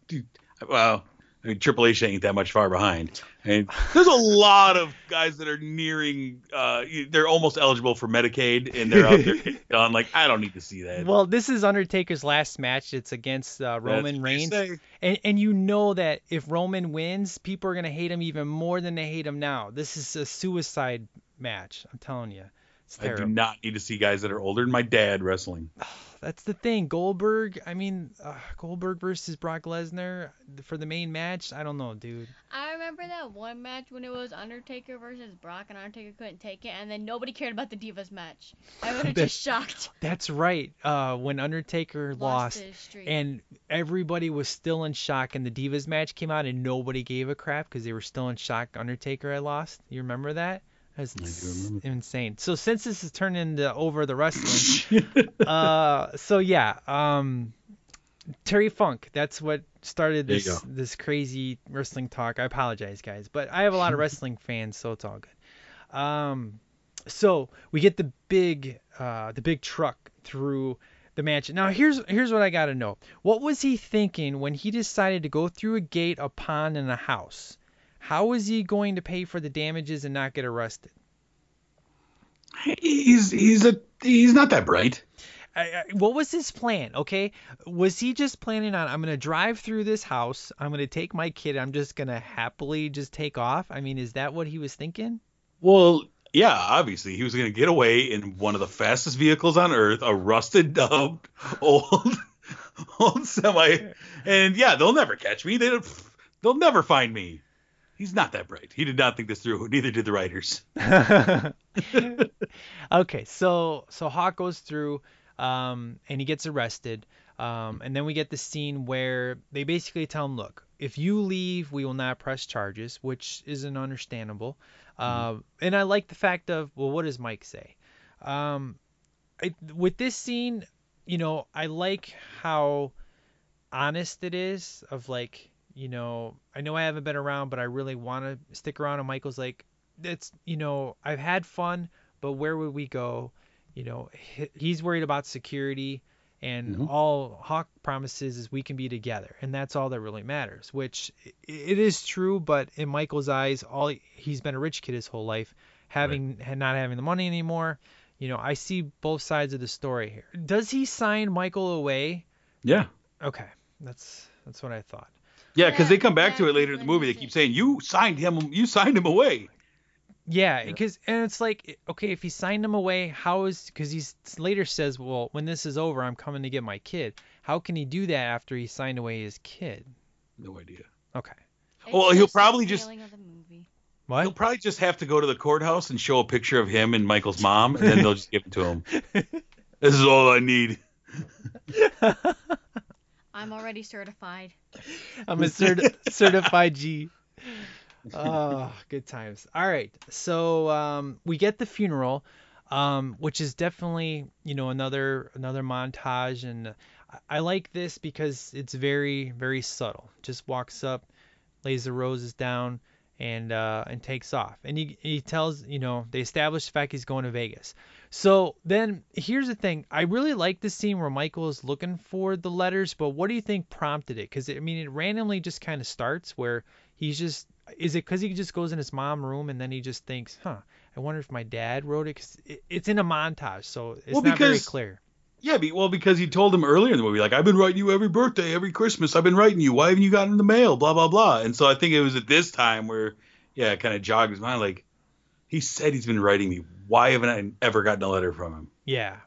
well, I mean, Triple H ain't that much far behind. And there's a lot of guys that are nearing, uh, they're almost eligible for Medicaid, and they're out there getting done. Like, I don't need to see that. Well, this is Undertaker's last match. It's against uh, Roman Reigns, and and you know that if Roman wins, people are gonna hate him even more than they hate him now. This is a suicide match. I'm telling you, it's I do not need to see guys that are older than my dad wrestling. That's the thing. Goldberg. I mean, uh, Goldberg versus Brock Lesnar for the main match. I don't know, dude. I remember that one match when it was Undertaker versus Brock, and Undertaker couldn't take it, and then nobody cared about the Divas match. I would have just shocked. That's right. Uh, when Undertaker lost, streak. and everybody was still in shock, and the Divas match came out, and nobody gave a crap because they were still in shock. Undertaker had lost. You remember that? That's insane. So since this has turned into over the wrestling, uh, so yeah, um, Terry Funk. That's what started this this crazy wrestling talk. I apologize, guys, but I have a lot of wrestling fans, so it's all good. Um, so we get the big uh, the big truck through the mansion. Now here's here's what I got to know. What was he thinking when he decided to go through a gate, a pond, and a house? How was he going to pay for the damages and not get arrested? He's he's a he's not that bright. I, I, what was his plan? Okay, was he just planning on I'm gonna drive through this house, I'm gonna take my kid, I'm just gonna happily just take off? I mean, is that what he was thinking? Well, yeah, obviously he was going to get away in one of the fastest vehicles on earth, a rusted up old old semi, and yeah, they'll never catch me. They they'll never find me. He's not that bright. He did not think this through. Neither did the writers. okay, so so Hawk goes through, um, and he gets arrested, um, and then we get the scene where they basically tell him, look, if you leave, we will not press charges, which isn't understandable. Uh, and I like the fact of, well, what does Mike say? Um, I, with this scene, you know, I like how honest it is of like, you know, I know I haven't been around, but I really want to stick around. And Michael's like, it's, you know, I've had fun, but where would we go? You know, he's worried about security, and mm-hmm. all Hawk promises is we can be together, and that's all that really matters. Which it is true, but in Michael's eyes, all he- he's been a rich kid his whole life, having and not having the money anymore. You know, I see both sides of the story here. Does he sign Michael away? Yeah. Okay, that's that's what I thought. Yeah, because they come back to it later in the movie. They keep saying you signed him. You signed him away. Yeah, because and it's like okay, if he signed him away, how is because he later says, well, when this is over, I'm coming to get my kid. How can he do that after he signed away his kid? No idea. Okay. Well, he'll probably just What? he'll probably just have to go to the courthouse and show a picture of him and Michael's mom, and then they'll just give it to him. this is all I need. I'm already certified. I'm a certi- certified G. Oh, good times. All right. So um, we get the funeral, um, which is definitely you know another another montage, and I, I like this because it's very very subtle. Just walks up, lays the roses down, and uh, and takes off. And he he tells you know they establish the fact he's going to Vegas. So then here's the thing. I really like the scene where Michael is looking for the letters, but what do you think prompted it? Because I mean, it randomly just kind of starts where he's just. Is it because he just goes in his mom room and then he just thinks, huh? I wonder if my dad wrote it. Cause it, it's in a montage, so it's Well, not very clear. Yeah, be, well, because he told him earlier in the movie, like, I've been writing you every birthday, every Christmas. I've been writing you. Why haven't you gotten in the mail? Blah blah blah. And so I think it was at this time where, yeah, it kind of jogged his mind. Like, he said he's been writing me. Why haven't I ever gotten a letter from him? Yeah.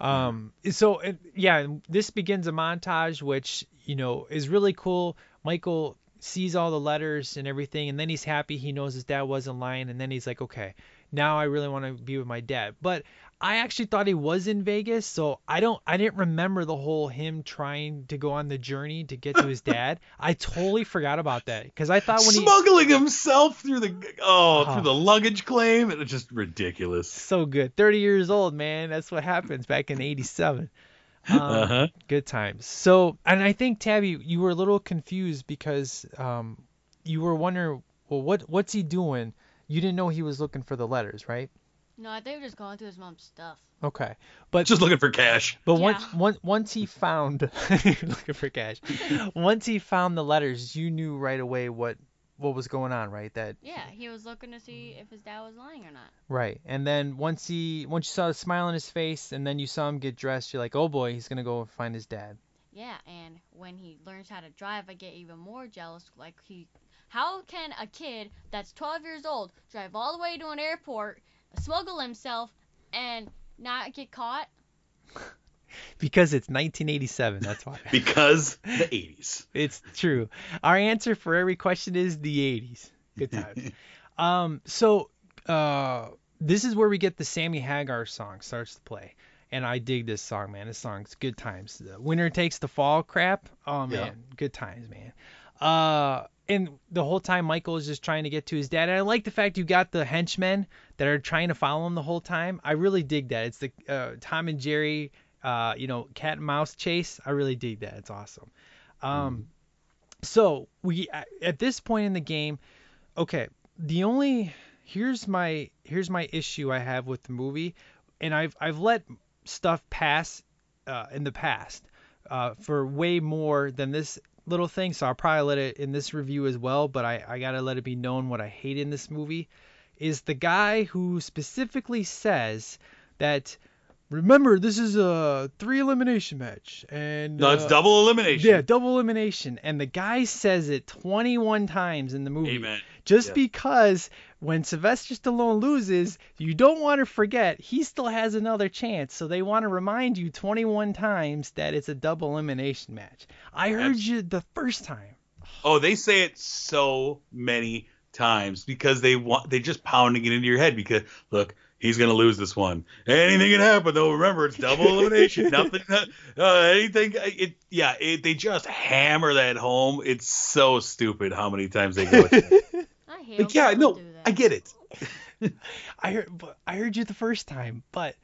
Um. So it, yeah, this begins a montage, which you know is really cool. Michael sees all the letters and everything, and then he's happy. He knows his dad wasn't lying, and then he's like, okay, now I really want to be with my dad. But I actually thought he was in Vegas, so I don't I didn't remember the whole him trying to go on the journey to get to his dad. I totally forgot about that because I thought when he Smuggling himself through the oh, Oh. through the luggage claim, it was just ridiculous. so good, 30 years old, man. That's what happens back in '87. Um, Uh-huh. Good times. So, and I think Tabby, you were a little confused because um, you were wondering, well, what what's he doing? You didn't know he was looking for the letters, right? No, I think we were just going through his mom's stuff. Okay, but Just looking for cash. But once once once he found looking for cash, once he found the letters, you knew right away what what was going on, right? That Yeah, he was looking to see if his dad was lying or not. right. And then once he once you saw the smile on his face, and then you saw him get dressed, you're like, oh boy, he's gonna go find his dad. Yeah, and when he learns how to drive, I get even more jealous. Like he, how can a kid that's 12 years old drive all the way to an airport, smuggle himself, and not get caught? Because it's 1987. That's why. Because the 80s. It's true. Our answer for every question is the 80s. Good times. um, so uh, this is where we get the Sammy Hagar song starts to play, and I dig this song, man. This song's good times. The winner takes the fall crap. Oh man, Yeah. good times, man. Uh, and the whole time Michael is just trying to get to his dad. And I like the fact you got the henchmen that are trying to follow him the whole time. I really dig that. It's the uh, Tom and Jerry, uh, you know, cat and mouse chase. I really dig that. It's awesome. Um, so we at- at this point in the game, okay. The only here's my here's my issue I have with the movie, and I've I've let stuff pass uh, in the past uh, for way more than this little thing. So I'll probably let it in this review as well. But I I gotta let it be known what I hate in this movie is the guy who specifically says that remember this is a three elimination match and No, it's uh, double elimination. yeah, double elimination. And the guy says it 21 times in the movie. Amen. Just Yes. because when Sylvester Stallone loses, you don't want to forget he still has another chance. So they want to remind you 21 times that it's a double elimination match. I heard you the first time. Oh, they say it so many times because they want they just pounding it into your head because look, he's gonna lose this one. Anything can happen though. Remember, it's double elimination. Nothing, uh, anything. It yeah. It, they just hammer that home. It's so stupid how many times they go. with it. I hate like, yeah, no. I get it. I heard but I heard you the first time, but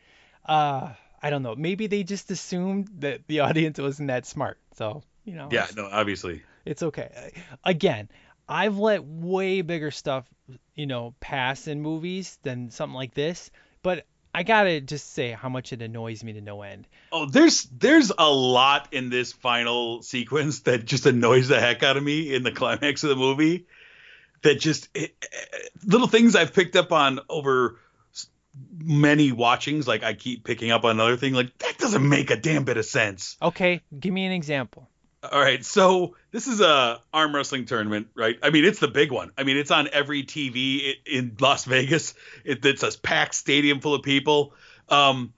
uh I don't know. Maybe they just assumed that the audience wasn't that smart. So, you know. Yeah, no, obviously. It's okay. Again, I've let way bigger stuff, you know, pass in movies than something like this, but I gotta just say how much it annoys me to no end. Oh, there's there's a lot in this final sequence that just annoys the heck out of me in the climax of the movie. That just it, it- little things I've picked up on over many watchings. Like I keep picking up on another thing. Like that doesn't make a damn bit of sense. Okay, give me an example. All right, so this is a arm wrestling tournament, right? I mean, it's the big one. I mean, it's on every TV in Las Vegas. It, it's a packed stadium full of people. Um,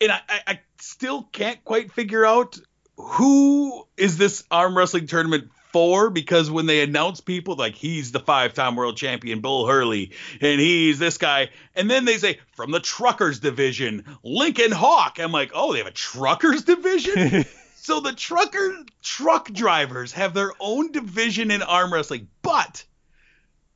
and I, I still can't quite figure out who is this arm wrestling tournament for because when they announce people like he's the five-time world champion Bull Hurley and he's this guy and then they say from the truckers division Lincoln Hawk I'm like oh they have a truckers division so the trucker truck drivers have their own division in arm wrestling, but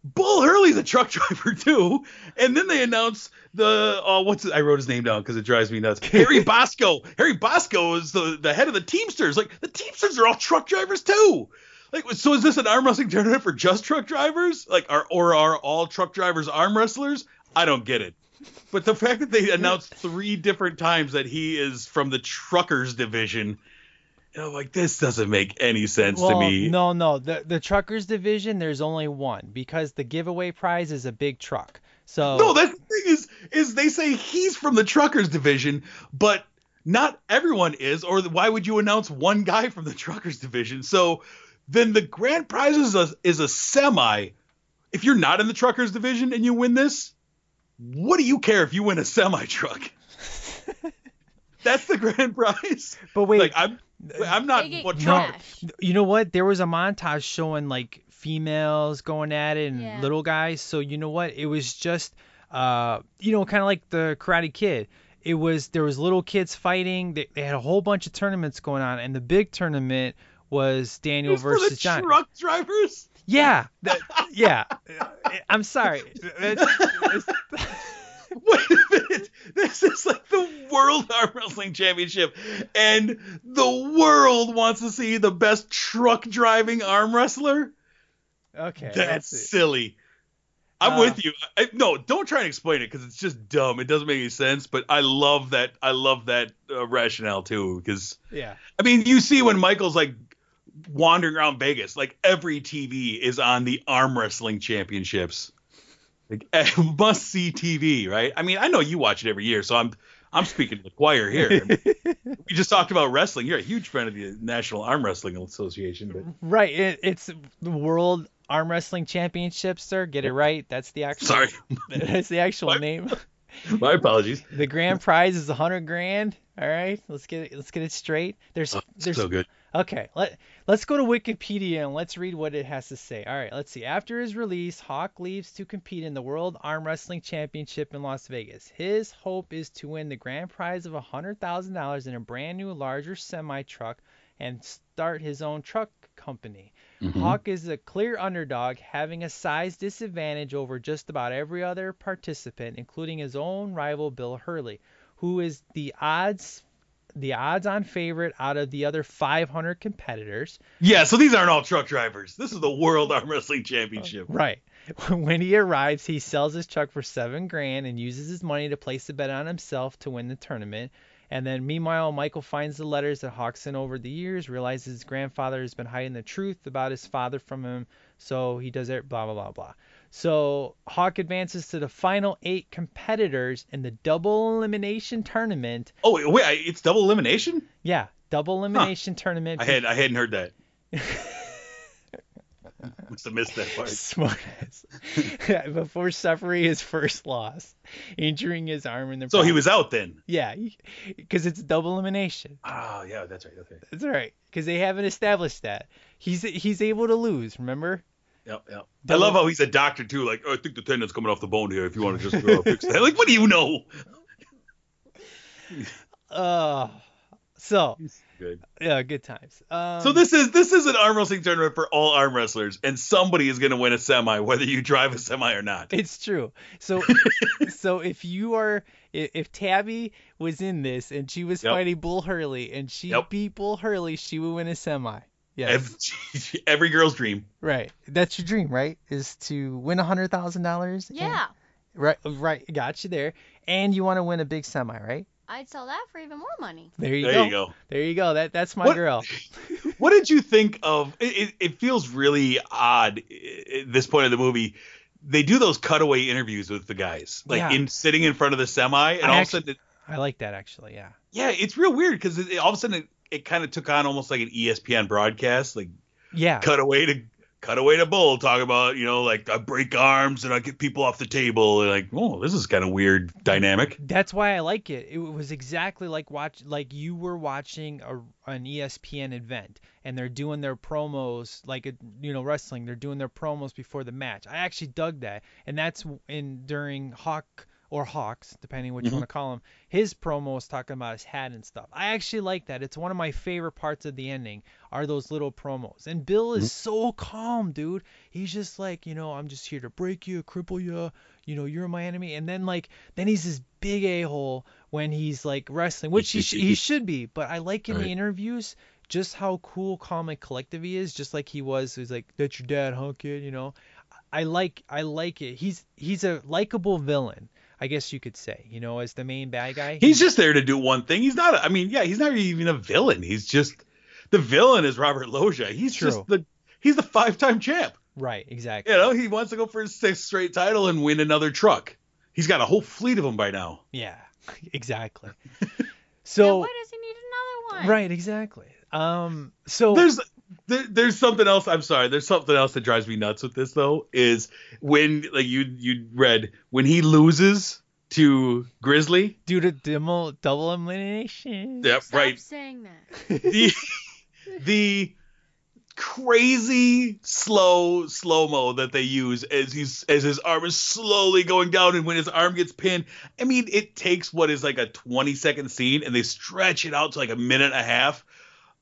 Bull Hurley's a truck driver too. And then they announce the oh what's it? I wrote his name down because it drives me nuts. Harry Bosco. Harry Bosco is the the head of the Teamsters. Like the Teamsters are all truck drivers too. Like so is this an arm wrestling tournament for just truck drivers? Like are or are all truck drivers arm wrestlers? I don't get it. But the fact that they announced three different times that he is from the truckers division, you know, like this doesn't make any sense well, to me. no, no, the the truckers division there's only one because the giveaway prize is a big truck. So No, that's the thing is, is they say he's from the truckers division, but not everyone is. Or why would you announce one guy from the truckers division? So then the grand prize is a is a semi. If you're not in the truckers division and you win this, what do you care if you win a semi truck? That's the grand prize. But wait, like I'm I'm not They what No, truck. you know what? There was a montage showing like females going at it and Yeah. little guys. So you know what? It was just uh, you know, kind of like the Karate Kid. It was there was little kids fighting. They, they had a whole bunch of tournaments going on, and the big tournament was Daniel It's for the versus John. truck drivers. Yeah, that, yeah. I'm sorry. It's- it's- Wait a minute. This is like the World Arm Wrestling Championship, and the world wants to see the best truck driving arm wrestler. okay. That's silly. I'm Uh, with you. I, no, don't try and explain it because it's just dumb. It doesn't make any sense. But I love that. I love that uh, rationale too. Because Yeah. I mean, you see when Michael's like wandering around Vegas, like every TV is on the arm wrestling championships. Like eh, must see TV, right? I mean, I know you watch it every year, so I'm I'm speaking to the choir here. we just talked about wrestling. You're a huge fan of the National Arm Wrestling Association, but Right. It, it's the World Arm Wrestling Championships, sir. Get it right. That's the actual. sorry, That's the actual name. my apologies. The grand prize is a hundred grand. All right. Let's get it. Let's get it straight. There's. Oh, there's. so good. Okay. Let Let's go to Wikipedia and let's read what it has to say. All right. Let's see. After his release, Hawk leaves to compete in the World Arm Wrestling Championship in Las Vegas. His hope is to win the grand prize of hundred thousand dollars in a brand new, larger semi truck and start his own truck company. Mm-hmm. Hawk is a clear underdog, having a size disadvantage over just about every other participant, including his own rival Bill Hurley, who is the odds the odds-on favorite out of the other 500 competitors. Yeah, so these aren't all truck drivers. This is the World Arm Wrestling Championship. Uh, right. When he arrives, he sells his truck for seven grand and uses his money to place a bet on himself to win the tournament. And then, meanwhile, Michael finds the letters that Hawk sent over the years, realizes his grandfather has been hiding the truth about his father from him, so he does it, blah, blah, blah, blah. So Hawk advances to the final eight competitors in the double elimination tournament. Oh wait, wait, it's double elimination? Yeah, double elimination tournament. I had I hadn't heard that. Must have missed that part. Smart ass. Before suffering his first loss, injuring his arm in the. So he was out then. Yeah, because it's double elimination. Oh yeah, that's right. Okay. That's right. because they haven't established that. He's he's able to lose. Remember? Yep, yep. I love how he's a doctor too. Like, oh, I think the tendon's coming off the bone here. If you want to just uh, fix that. Like, what do you know? Uh, so Good. yeah, good times. Um, So this is this is an arm wrestling tournament for all arm wrestlers, and somebody is going to win a semi, whether you drive a semi or not. It's true. So so if you are i- if Tabby was in this and she was Yep. fighting Bull Hurley and she Yep. beat Bull Hurley, she would win a semi. Yes. Every, every girl's dream. Right. That's your dream, right? Is to win a hundred thousand dollars. Yeah. Right. Right. Got you there. And you want to win a big semi, right? I'd sell that for even more money. There you There go. you go. There you go. That that's my What- girl. What did you think of? It, it, it feels really odd at this point of the movie. They do those cutaway interviews with the guys, like Yeah. in sitting in front of the semi, and I all of a sudden, it, I like that actually. Yeah. yeah, it's real weird because all of a sudden it, it kind of took on almost like an ESPN broadcast, like Yeah. cut away to cut away to Bull talk about you know like I break arms and I get people off the table, and like oh this is kind of weird dynamic. That's why I like it. It was exactly like watch like you were watching a an ESPN event and they're doing their promos like a, you know wrestling. They're doing their promos before the match. I actually dug that, and that's in during Hawk or Hawks, depending what you Mhm. want to call him. His promo was talking about his hat and stuff. I actually like that. It's one of my favorite parts of the ending are those little promos. And Bill is so calm, dude. He's just like, you know, I'm just here to break you, cripple you, you know, you're my enemy. And then like, then he's this big a hole when he's like wrestling, which he, sh- he should be. But I like in the interviews just how cool, calm, and collective he is, just like he was. He's like, that's your dad, huh, kid? You know, I like, I like it. He's he's a likable villain, I guess you could say. You know, as the main bad guy. He's just there to do one thing. He's not. a- I mean, yeah, he's not even a villain. He's just the villain is Robert Loggia. He's True. just the he's the five time champ. right, exactly. You know, he wants to go for his sixth straight title and win another truck. He's got a whole fleet of them by now. Yeah, exactly. So Why does he need another one? right, exactly. Um, so There's there, there's something else. I'm sorry. There's something else that drives me nuts with this though. Is when like you you read when he loses to Grizzly. due to demo, double elimination. Yep, Stop right. saying that. the the crazy slow slow mo that they use as he's as his arm is slowly going down and when his arm gets pinned i mean it takes what is like a 20 second scene and they stretch it out to like a minute and a half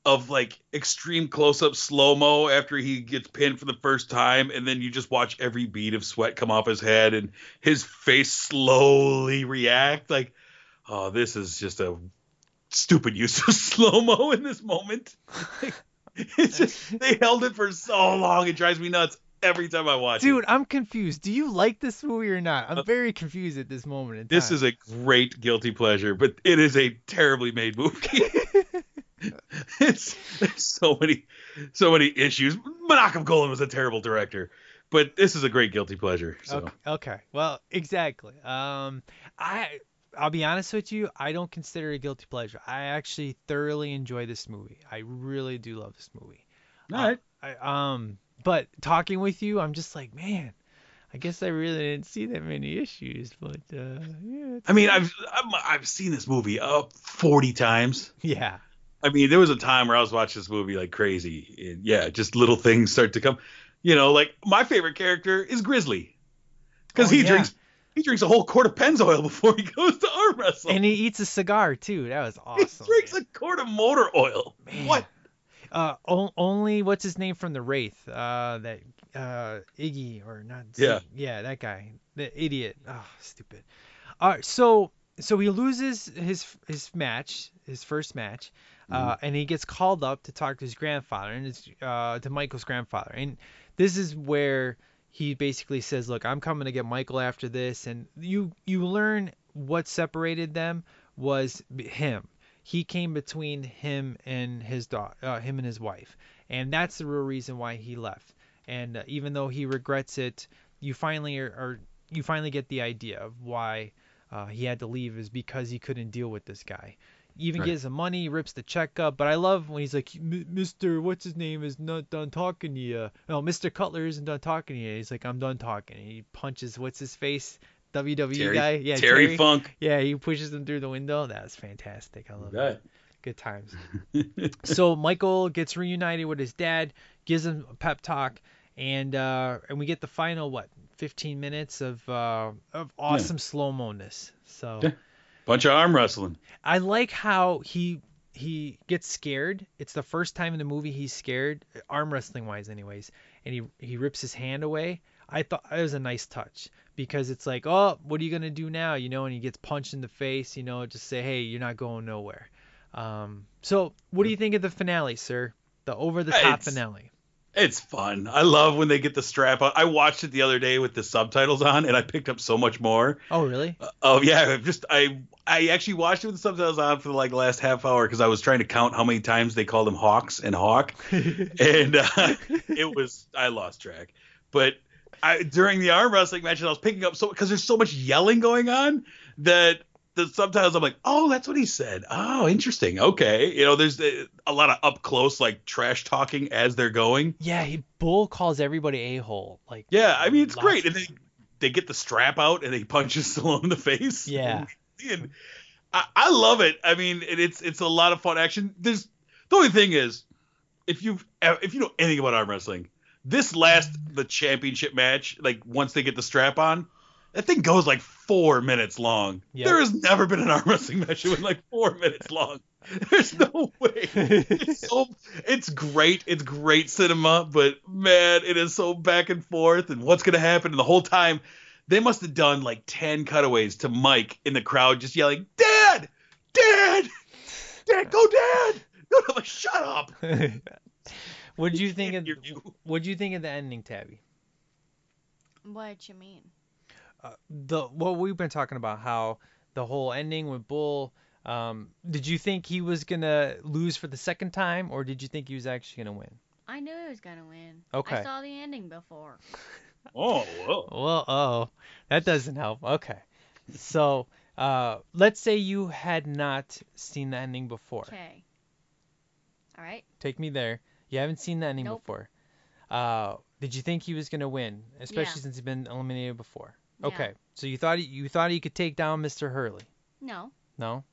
of like extreme close up slow mo after he gets pinned for the first time and then you just watch every bead of sweat come off his head and his face slowly react like oh this is just a stupid use of slow mo in this moment it's just they held it for so long. It drives me nuts every time I watch Dude, it. I'm confused. Do you like this movie or not? I'm uh, very confused at this moment. This is a great guilty pleasure, but it is a terribly made movie. it's there's so many so many issues. Menachem Golan was a terrible director, but this is a great guilty pleasure. So Okay, okay. Well, exactly. Um, I I'll be honest with you. I don't consider it a guilty pleasure. I actually thoroughly enjoy this movie. I really do love this movie. all right. I, um, but talking with you, I'm just like, man. I guess I really didn't see that many issues, but uh, yeah. I mean. I've I'm, I've seen this movie up 40 times. yeah. I mean, there was a time where I was watching this movie like crazy. And yeah, just little things start to come. You know, like my favorite character is Grizzly, because Oh, he yeah. drinks he drinks a whole quart of Pennzoil before he goes to arm wrestle. And he eats a cigar too. That was awesome. he drinks a quart of motor oil. What? Uh, o- only what's his name from the Wraith? Uh, that uh Iggy or not? Yeah. Yeah, that guy, the idiot. Oh, stupid. All right, so so he loses his his match, his first match, uh, Mm-hmm. and he gets called up to talk to his grandfather and it's uh to Michael's grandfather, and this is where he basically says, "Look, I'm coming to get Michael after this," and you you learn what separated them was him. He came between him and his daughter, uh, him and his wife, and that's the real reason why he left. And uh, even though he regrets it, you finally are, are you finally get the idea of why uh, he had to leave is because he couldn't deal with this guy. Even Right. gives him money, rips the check up. But I love when he's like, Mr. What's his name is not done talking to you. No, Mr. Cutler isn't done talking to you. He's like, I'm done talking. And he punches what's his face, WWE Terry- guy. Yeah, Terry Funk. Yeah, he pushes him through the window. That's fantastic. I love that. Good times. so Michael gets reunited with his dad, gives him a pep talk, and uh, and we get the final what 15 minutes of uh, of awesome slow mo ness. So Yeah. Bunch of arm wrestling. I like how he he gets scared. It's the first time in the movie he's scared, arm wrestling wise, anyways, and he he rips his hand away. I thought it was a nice touch because it's like, oh, what are you gonna do now? You know, and he gets punched in the face. You know, just say, hey, you're not going nowhere. Um, so what do you think of the finale, sir? The over the top It's- finale. It's fun. I love when they get the strap on. I watched it the other day with the subtitles on, and I picked up so much more. Oh, really? Oh yeah, I've just I I actually watched it with the subtitles on for like the last half hour because I was trying to count how many times they called him Hawks and Hawk, and uh, it was I lost track. But I during the arm wrestling matches, I was picking up so because there's so much yelling going on that the subtitles I'm like, oh, that's what he said. Oh, interesting. Okay, you know, there's a, a lot of up close like trash talking as they're going. Yeah, he Bull calls everybody a hole. Like Yeah, I mean it's great, and they they get the strap out and he punches Stallone in the face. Yeah. and I, I love it. I mean, it, it's it's a lot of fun action. There's the only thing is, if you eh, if you know anything about arm wrestling, this last the championship match, like once they get the strap on, that thing goes like four minutes long. Yep. There has never been an arm wrestling match that went like four minutes long. There's no way. It's so it's great. It's great cinema, but man, it is so back and forth and what's gonna happen. And the whole time, they must have done like ten cutaways to Mike in the crowd just yelling, Dad! Dad! Dad, go dad! No, no, like, shut up. what do you think of what do you think of the ending, Tabby? What you mean? The what we've been talking about how the whole ending with Bull. Um, did you think he was gonna lose for the second time, or did you think he was actually gonna win? I knew he was gonna win. Okay. I saw the ending before. Oh, whoa. Well, oh, that doesn't help. Okay, so uh, let's say you had not seen the ending before. Okay. All right. Take me there. You haven't seen the ending Nope. before. Uh, did you think he was gonna win, especially Yeah. since he's been eliminated before? Yeah. Okay, so you thought he, you thought he could take down Mr. Hurley? No. No.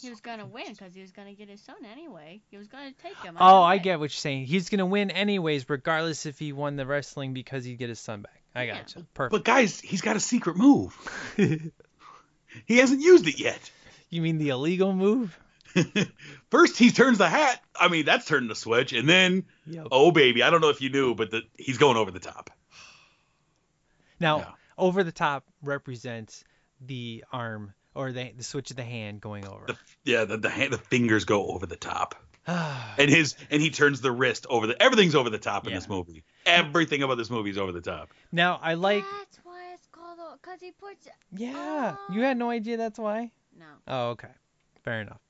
He was gonna win because he was gonna get his son anyway. He was gonna take him. Oh, I get what you're saying. He's gonna win anyways, regardless if he won the wrestling because he'd get his son back. I got gotcha. Perfect. But guys, he's got a secret move. he hasn't used it yet. You mean the illegal move? First, he turns the hat. I mean, that's turning the switch, and then, Yep. oh baby, I don't know if you knew, but the, he's going over the top. Now, Yeah. over the top represents the arm or the the switch of the hand going over. The, yeah, the the, hand, the fingers go over the top, and his and he turns the wrist over the. Everything's over the top in Yeah. this movie. Everything about this movie is over the top. now, I like. That's why it's called because he puts. Yeah, you had no idea that's why. No. Oh, okay. Fair enough.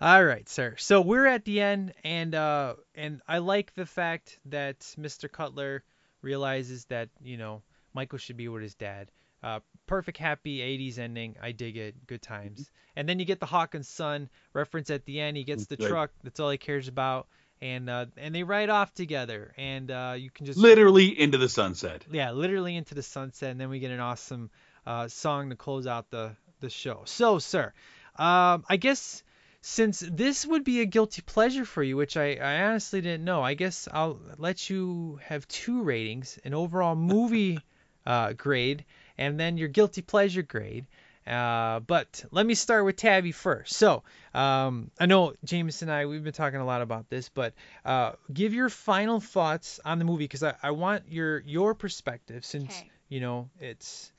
All right, sir. So we're at the end, and uh, and I like the fact that Mr. Cutler realizes that you know Michael should be with his dad. Uh, perfect happy 80s ending. I dig it. Good times. And then you get the Hawkins son reference at the end. He gets the truck. That's all he cares about. And uh, and they ride off together. And uh, you can just Literally into the sunset. yeah, literally into the sunset, and then we get an awesome uh, song to close out the the show. So, sir, um, I guess since this would be a guilty pleasure for you, which I, I honestly didn't know, I guess I'll let you have two ratings: an overall movie uh, grade, and then your guilty pleasure grade. Uh, but let me start with Tabby first. So, um, I know James and I, we've been talking a lot about this, but uh, give your final thoughts on the movie because I, I want your your perspective since Okay. you know it's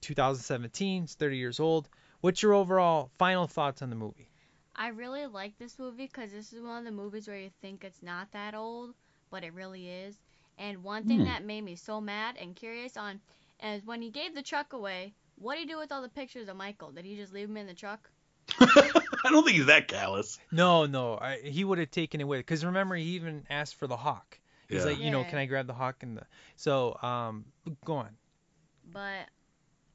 2017, it's 30 years old. What's your overall final thoughts on the movie? I really like this movie because this is one of the movies where you think it's not that old, but it really is. And one thing Hmm. that made me so mad and curious on is when he gave the truck away, what did he do with all the pictures of Michael? Did he just leave them in the truck? I don't think he's that callous. No, no, I, he would have taken it with because remember he even asked for the hawk. He's Yeah. like, you know, can I grab the hawk and the so um go on. But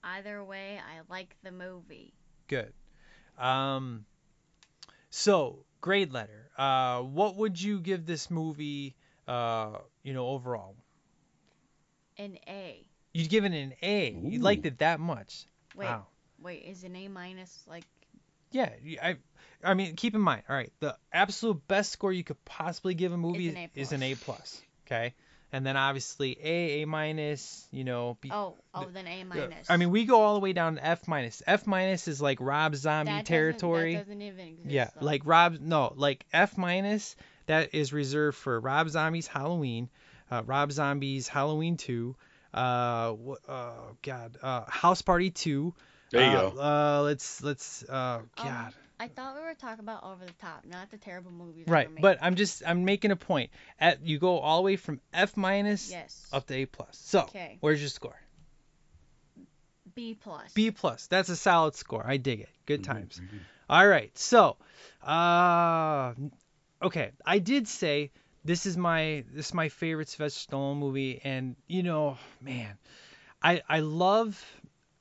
either way, I like the movie. Good. Um, so grade letter. Uh, what would you give this movie? Uh, you know, overall, An A. you'd give it an A. You liked it that much. Wait, Wow. wait, is an A minus like? Yeah, I, I mean, keep in mind. All right, the absolute best score you could possibly give a movie Is an A is an A plus. Okay, and then obviously A, A minus. You know, B, Oh, oh, then A minus. I mean, we go all the way down to F minus. F minus is like Rob Zombie That doesn't- territory. That doesn't even exist. Yeah, though. like Rob. No, like F minus. That is reserved for Rob Zombie's Halloween, uh, Rob Zombie's Halloween 2, uh, wh- oh God, uh, House Party 2. There you uh, go. Uh, let's let's uh, Um, God. I thought we were talking about over the top, not the terrible movies. Right, but I'm just I'm making a point. At you go all the way from F minus Yes. up to A plus. So Okay. where's your score? B plus. B plus. That's a solid score. I dig it. Good Mm-hmm, times. All right. So, uh, okay. I did say this is my this is my favorite Sylvester Stallone movie, and you know, man, I I love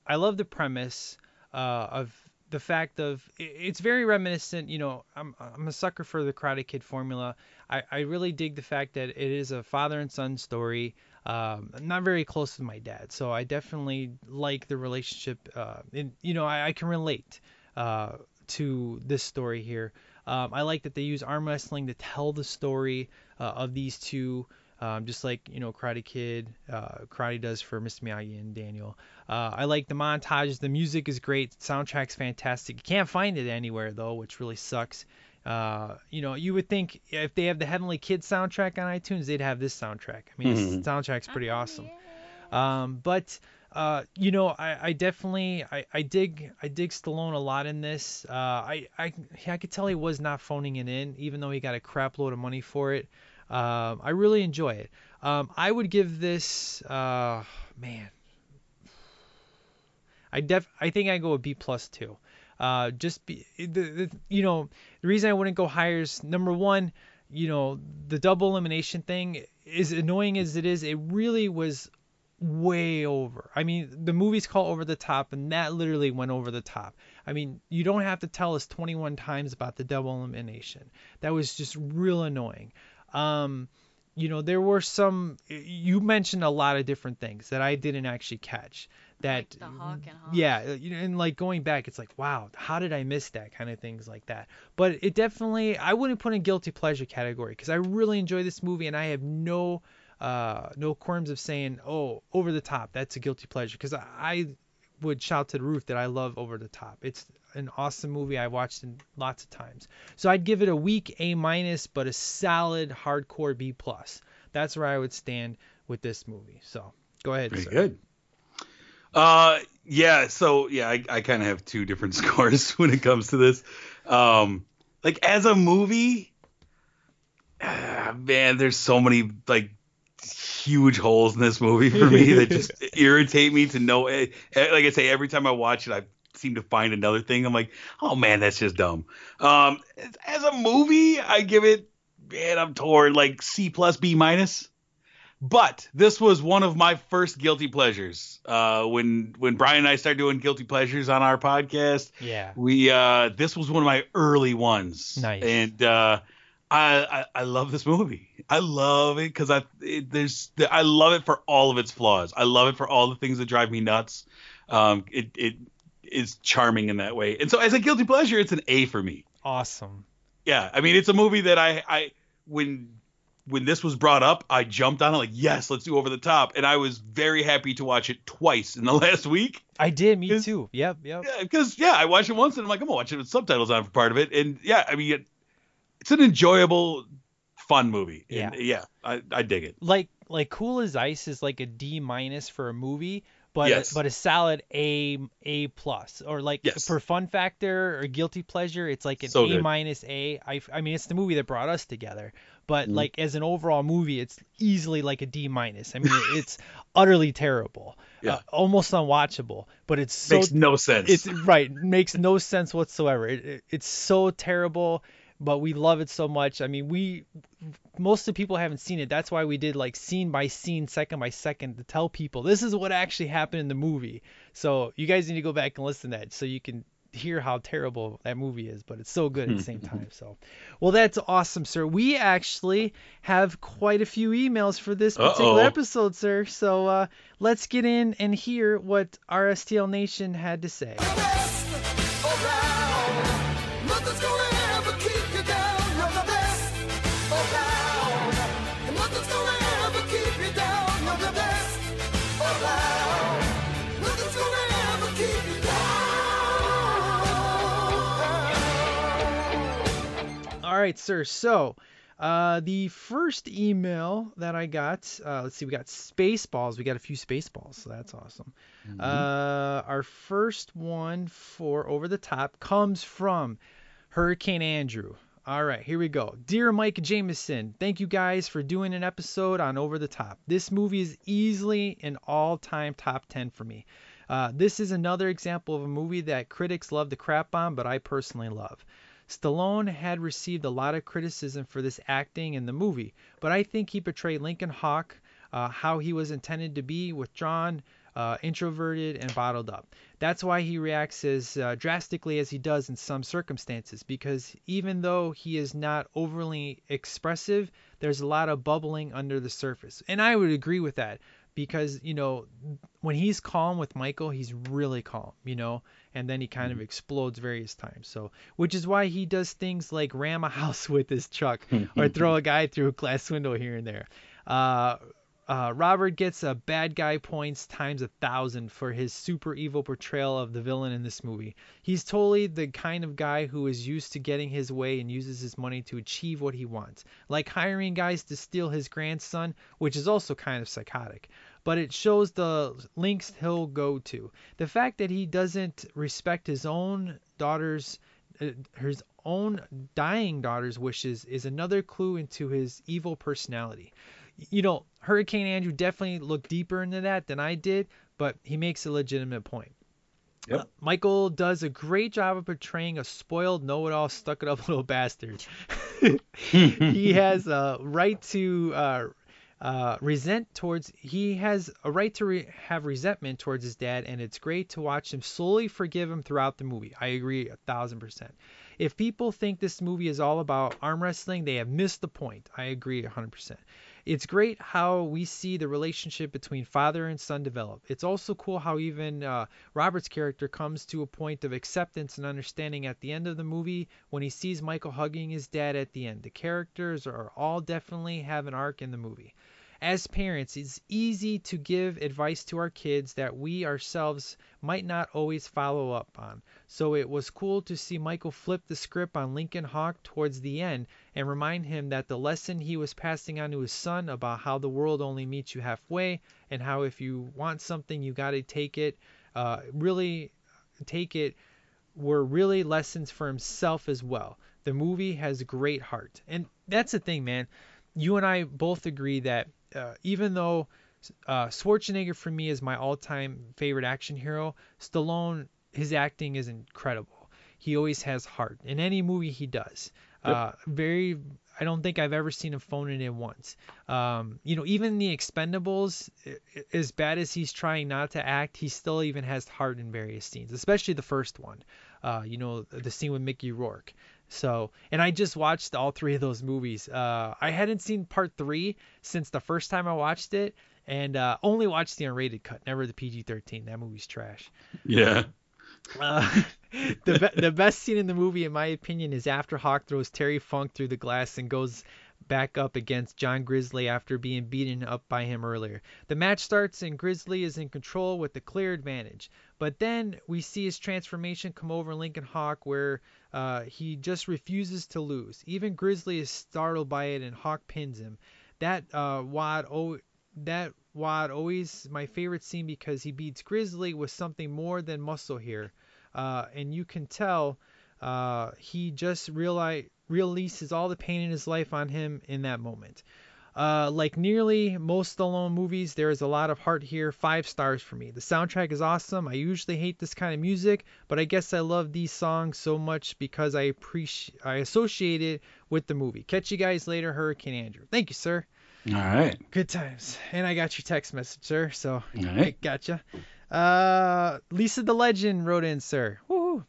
I love the premise uh, of the fact of it's very reminiscent. You know, I'm I'm a sucker for the Karate Kid formula. I I really dig the fact that it is a father and son story. Um, I'm not very close with my dad, so I definitely like the relationship. Uh, and you know, I, I can relate uh, to this story here. Um, I like that they use arm wrestling to tell the story uh, of these two, um, just like you know Karate Kid, uh, Karate does for Mr. Miyagi and Daniel. Uh, I like the montages. The music is great. Soundtrack's fantastic. You can't find it anywhere though, which really sucks. Uh, you know, you would think if they have the Heavenly Kids soundtrack on iTunes, they'd have this soundtrack. I mean, Mhm. this soundtrack's pretty Oh, awesome. Um, but uh, you know, I, I definitely I, I dig I dig Stallone a lot in this. Uh, I I I could tell he was not phoning it in, even though he got a crap load of money for it. Um, I really enjoy it. Um, I would give this uh, man. I def I think I go a B plus two. Uh, just be the, the you know the reason I wouldn't go higher is number one, you know the double elimination thing is annoying as it is. It really was way over. I mean, the movie's called Over the Top, and that literally went over the top. I mean, you don't have to tell us 21 times about the double elimination. That was just real annoying. Um, you know, there were some. You mentioned a lot of different things that I didn't actually catch. that the Hawk and Hawk. yeah uh, you know and like going back it's like wow how did i miss that kind of things like that but it definitely i wouldn't put in guilty pleasure category because i really enjoy this movie and i have no uh no qualms of saying oh over the top that's a guilty pleasure because I, I would shout to the roof that i love over the top it's an awesome movie i watched it lots of times so i'd give it a weak a minus but a solid hardcore b plus that's where i would stand with this movie so go ahead Very sir. good. Uh, yeah. So yeah, I, I kind of have two different scores when it comes to this. Um, like as a movie, ah, man, there's so many like huge holes in this movie for me that just irritate me to no. eh, eh, Like I say, every time I watch it, I seem to find another thing. I'm like, oh man, that's just dumb. Um, as a movie, I give it, man, I'm torn, like C plus B minus. But this was one of my first guilty pleasures. Uh, when when Brian and I started doing guilty pleasures on our podcast, Yeah. we uh, this was one of my early ones. Nice. And uh, I, I I love this movie. I love it because I it, there's I love it for all of its flaws. I love it for all the things that drive me nuts. Um, it it is charming in that way. And so as a guilty pleasure, it's an A for me. awesome Yeah, I mean it's a movie that I I when when this was brought up, I jumped on it like yes, let's do over the top, and I was very happy to watch it twice in the last week. I did, me too. Yep, yep. Yeah, because yeah, I watched it once and I'm like I'm gonna watch it with subtitles on for part of it, and yeah, I mean it, it's an enjoyable, fun movie. And, Yeah. yeah, I, I dig it. Like like Cool as Ice is like a D minus for a movie, but Yes. but a solid A A plus. Or like Yes. for fun factor or guilty pleasure, it's like an So A minus A. I I mean it's the movie that brought us together, but Mhm. like as an overall movie, it's easily like a D minus. I mean it's utterly terrible. Yeah. Uh, almost unwatchable, but it's so Makes no sense. It's right, makes no sense whatsoever. It, it, it's so terrible, but we love it so much. I mean, we most of the people haven't seen it. That's why we did like scene by scene, second by second to tell people this is what actually happened in the movie. So you guys need to go back and listen to that so you can hear how terrible that movie is, but it's so good at the same time. So, well, that's awesome, sir. We actually have quite a few emails for this particular Uh-oh. episode, sir. So uh, let's get in and hear what RSTL Nation had to say. Right, sir. So, uh, the first email that I got, uh, let's see, we got Spaceballs. We got a few Spaceballs, so that's awesome. Uh, our first one for Over the Top comes from Hurricane Andrew. All right, here we go. Dear Mike Jameson, thank you guys for doing an episode on Over the Top. This movie is easily an all time top 10 for me. Uh, this is another example of a movie that critics love to crap on, but I personally love. Stallone had received a lot of criticism for this acting in the movie, but I think he portrayed Lincoln Hawk uh, how he was intended to be withdrawn, uh, introverted, and bottled up. That's why he reacts as uh, drastically as he does in some circumstances, because even though he is not overly expressive, there's a lot of bubbling under the surface. And I would agree with that because, you know, when he's calm with Michael, he's really calm, you know, and then he kind of explodes various times. So, which is why he does things like ram a house with his truck or throw a guy through a glass window here and there. Uh, uh, Robert gets a bad guy points times a thousand for his super evil portrayal of the villain in this movie. He's totally the kind of guy who is used to getting his way and uses his money to achieve what he wants, like hiring guys to steal his grandson, which is also kind of psychotic. But it shows the links he'll go to. The fact that he doesn't respect his own daughter's uh, his own dying daughter's wishes is another clue into his evil personality you know, Hurricane Andrew definitely looked deeper into that than I did, but he makes a legitimate point. Yep. Uh, Michael does a great job of portraying a spoiled, know-it-all, stuck-it-up little bastard. he has a right to uh, uh, resent towards. He has a right to re- have resentment towards his dad, and it's great to watch him slowly forgive him throughout the movie. I agree a thousand percent. If people think this movie is all about arm wrestling, they have missed the point. I agree a 100%. It's great how we see the relationship between father and son develop. It's also cool how even uh, Robert's character comes to a point of acceptance and understanding at the end of the movie when he sees Michael hugging his dad at the end. The characters are all definitely have an arc in the movie. As parents, it's easy to give advice to our kids that we ourselves might not always follow up on. So it was cool to see Michael flip the script on Lincoln Hawk towards the end and remind him that the lesson he was passing on to his son about how the world only meets you halfway and how if you want something, you got to take it, uh, really take it, were really lessons for himself as well. The movie has great heart. And that's the thing, man. You and I both agree that uh, even though uh, Schwarzenegger for me is my all-time favorite action hero, Stallone his acting is incredible. He always has heart in any movie he does. Yep. Uh, very, I don't think I've ever seen him phone it in once. Um, you know, even the Expendables, as bad as he's trying not to act, he still even has heart in various scenes, especially the first one. Uh, you know, the scene with Mickey Rourke. So, and I just watched all three of those movies. Uh, I hadn't seen part three since the first time I watched it, and uh, only watched the unrated cut, never the PG-13. That movie's trash. Yeah. Uh, the be- the best scene in the movie, in my opinion, is after Hawk throws Terry Funk through the glass and goes back up against John Grizzly after being beaten up by him earlier. The match starts and Grizzly is in control with the clear advantage. But then we see his transformation come over Lincoln Hawk where uh, he just refuses to lose. Even Grizzly is startled by it and Hawk pins him. That uh, Wad that Wad always my favorite scene because he beats Grizzly with something more than muscle here. Uh, and you can tell uh, he just releases all the pain in his life on him in that moment. Uh, like nearly most Stallone movies, there is a lot of heart here. Five stars for me. The soundtrack is awesome. I usually hate this kind of music, but I guess I love these songs so much because I appreciate, I associate it with the movie. Catch you guys later, Hurricane Andrew. Thank you, sir. All right. Good times. And I got your text message, sir. So All right. gotcha. Uh, Lisa the Legend wrote in, sir. Woohoo.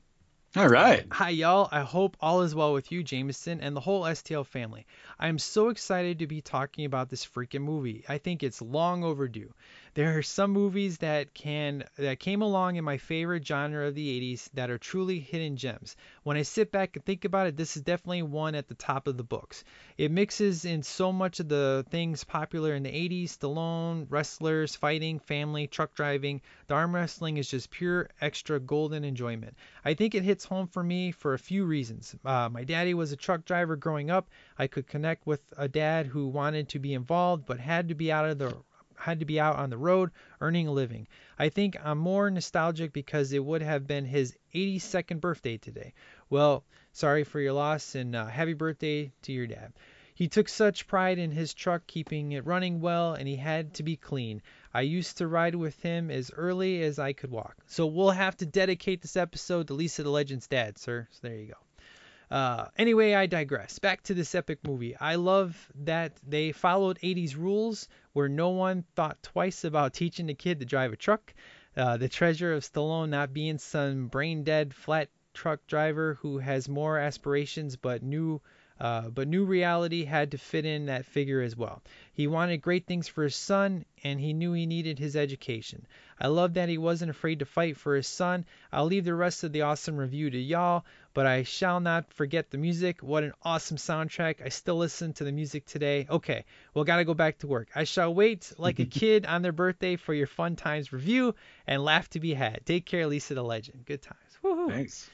All right. Hi, y'all. I hope all is well with you, Jameson, and the whole STL family. I am so excited to be talking about this freaking movie. I think it's long overdue. There are some movies that can that came along in my favorite genre of the 80s that are truly hidden gems. When I sit back and think about it, this is definitely one at the top of the books. It mixes in so much of the things popular in the 80s Stallone, wrestlers, fighting, family, truck driving. The arm wrestling is just pure extra golden enjoyment. I think it hits home for me for a few reasons. Uh, my daddy was a truck driver growing up. I could connect with a dad who wanted to be involved but had to be out of the had to be out on the road earning a living. I think I'm more nostalgic because it would have been his 82nd birthday today. Well, sorry for your loss and uh, happy birthday to your dad. He took such pride in his truck keeping it running well and he had to be clean. I used to ride with him as early as I could walk. So we'll have to dedicate this episode to Lisa the Legend's dad, sir. So there you go. Uh, anyway, I digress. Back to this epic movie. I love that they followed 80s rules where no one thought twice about teaching the kid to drive a truck. Uh, the treasure of Stallone not being some brain dead flat truck driver who has more aspirations but new uh, but new reality had to fit in that figure as well. He wanted great things for his son, and he knew he needed his education. I love that he wasn't afraid to fight for his son. I'll leave the rest of the awesome review to y'all, but I shall not forget the music. What an awesome soundtrack. I still listen to the music today. Okay, well, gotta go back to work. I shall wait like a kid on their birthday for your fun times review and laugh to be had. Take care, Lisa the Legend. Good times. Woohoo. Thanks.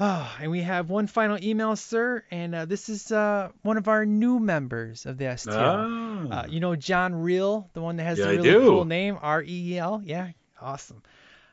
Oh, and we have one final email, sir, and uh, this is uh, one of our new members of the STL. Oh. Uh, you know John Reel, the one that has Yeah, the really cool name, R E E L. Yeah, awesome.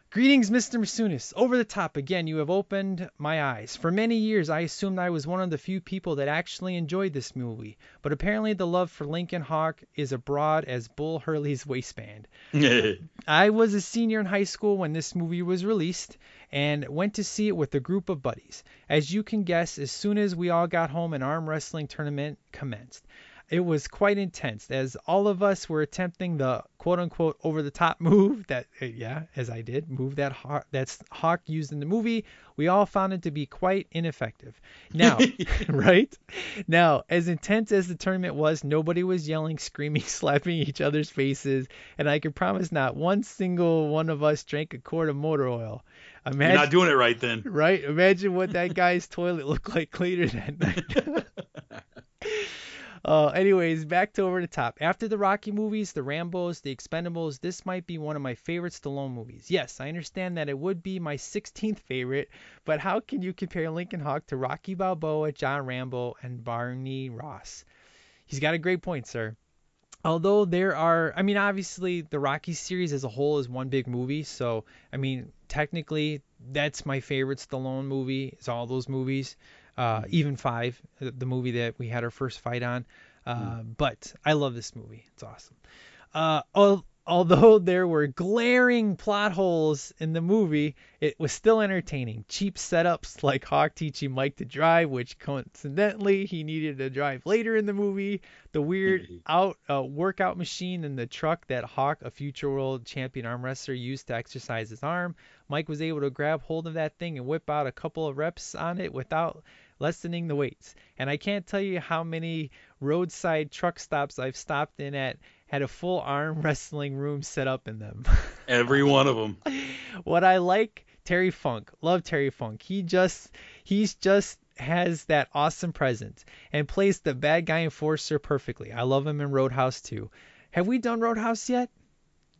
Greetings, Mr. Masunis. Over the top again, you have opened my eyes. For many years, I assumed I was one of the few people that actually enjoyed this movie, but apparently the love for Lincoln Hawk is as broad as Bull Hurley's waistband. I was a senior in high school when this movie was released and went to see it with a group of buddies. As you can guess, as soon as we all got home, an arm wrestling tournament commenced. it was quite intense as all of us were attempting the quote unquote over the top move that uh, yeah as i did move that hawk that's hawk used in the movie we all found it to be quite ineffective now right now as intense as the tournament was nobody was yelling screaming slapping each other's faces and i can promise not one single one of us drank a quart of motor oil Imagine, You're not doing it right then. Right? Imagine what that guy's toilet looked like later that night. Uh, anyways, back to over the top. After the Rocky movies, the Rambos, the Expendables, this might be one of my favorite Stallone movies. Yes, I understand that it would be my 16th favorite, but how can you compare Lincoln Hawk to Rocky Balboa, John Rambo, and Barney Ross? He's got a great point, sir. Although there are, I mean, obviously the Rocky series as a whole is one big movie, so I mean, technically that's my favorite Stallone movie. It's all those movies uh, even five, the movie that we had our first fight on. Uh, mm. But I love this movie. It's awesome. Uh, al- although there were glaring plot holes in the movie, it was still entertaining. Cheap setups like Hawk teaching Mike to drive, which coincidentally he needed to drive later in the movie. The weird out uh, workout machine in the truck that Hawk, a future world champion arm wrestler, used to exercise his arm. Mike was able to grab hold of that thing and whip out a couple of reps on it without lessening the weights. And I can't tell you how many roadside truck stops I've stopped in at had a full arm wrestling room set up in them. Every one of them. what I like Terry Funk. Love Terry Funk. He just he's just has that awesome presence and plays the bad guy enforcer perfectly. I love him in Roadhouse too. Have we done Roadhouse yet?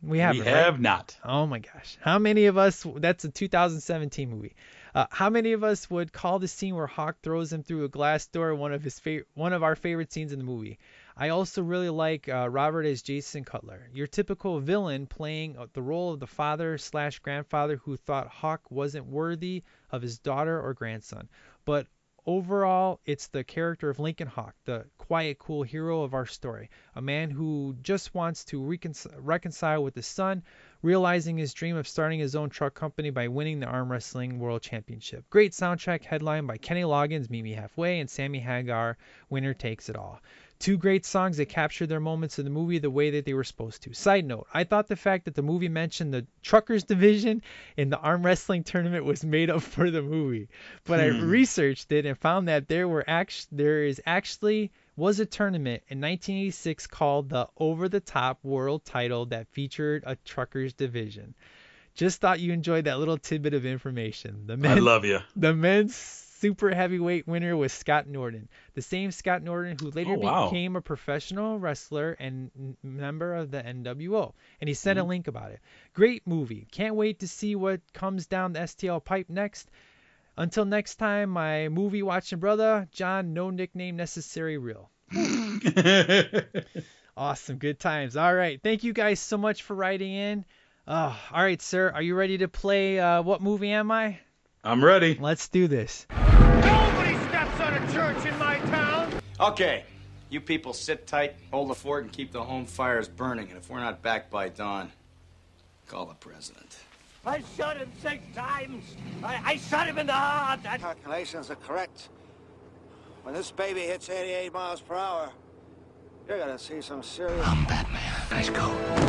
We haven't. We have right? not. Oh my gosh. How many of us that's a 2017 movie. Uh, how many of us would call the scene where Hawk throws him through a glass door one of his fa- one of our favorite scenes in the movie? I also really like uh, Robert as Jason Cutler, your typical villain playing uh, the role of the father slash grandfather who thought Hawk wasn't worthy of his daughter or grandson. But overall, it's the character of Lincoln Hawk, the quiet, cool hero of our story, a man who just wants to recon- reconcile with his son, realizing his dream of starting his own truck company by winning the arm wrestling world championship. Great soundtrack headline by Kenny Loggins, Meet Me Halfway, and Sammy Hagar, Winner Takes It All. Two great songs that captured their moments in the movie the way that they were supposed to. Side note, I thought the fact that the movie mentioned the truckers division in the arm wrestling tournament was made up for the movie. But I Hmm. researched it and found that there were act- there is actually was a tournament in 1986 called the Over the Top World Title that featured a truckers division. Just thought you enjoyed that little tidbit of information. The men, I love you. the men's super heavyweight winner was Scott Norton, the same Scott Norton who later Oh, wow. became a professional wrestler and n- member of the NWO. And he sent a Mm-hmm. link about it. Great movie. Can't wait to see what comes down the STL pipe next. Until next time, my movie watching brother, John, no nickname necessary, real. Awesome, good times. All right, thank you guys so much for writing in. Oh, all right, sir, are you ready to play? Uh, what movie am I? I'm ready. Let's do this. Nobody steps on a church in my town. Okay, you people sit tight, hold the fort, and keep the home fires burning. And if we're not back by dawn, call the president. I shot him six times. I, I shot him in the heart. I... Calculations are correct. When this baby hits 88 miles per hour, you're gonna see some serious. I'm Batman. Nice coat.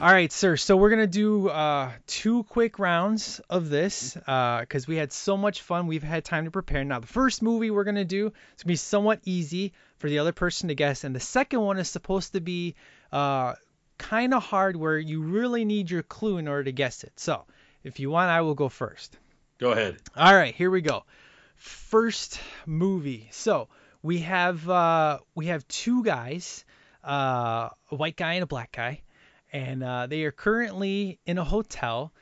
All right, sir. So we're gonna do uh, two quick rounds of this because we had so much fun. We've had time to prepare. Now, the first movie we're gonna do is gonna be somewhat easy for the other person to guess, and the second one is supposed to be uh, kind of hard, where you really need your clue in order to guess it. So, if you want, I will go first. Go ahead. All right, here we go. First movie. So we have uh, we have two guys, uh, a white guy and a black guy, and uh, they are currently in a hotel.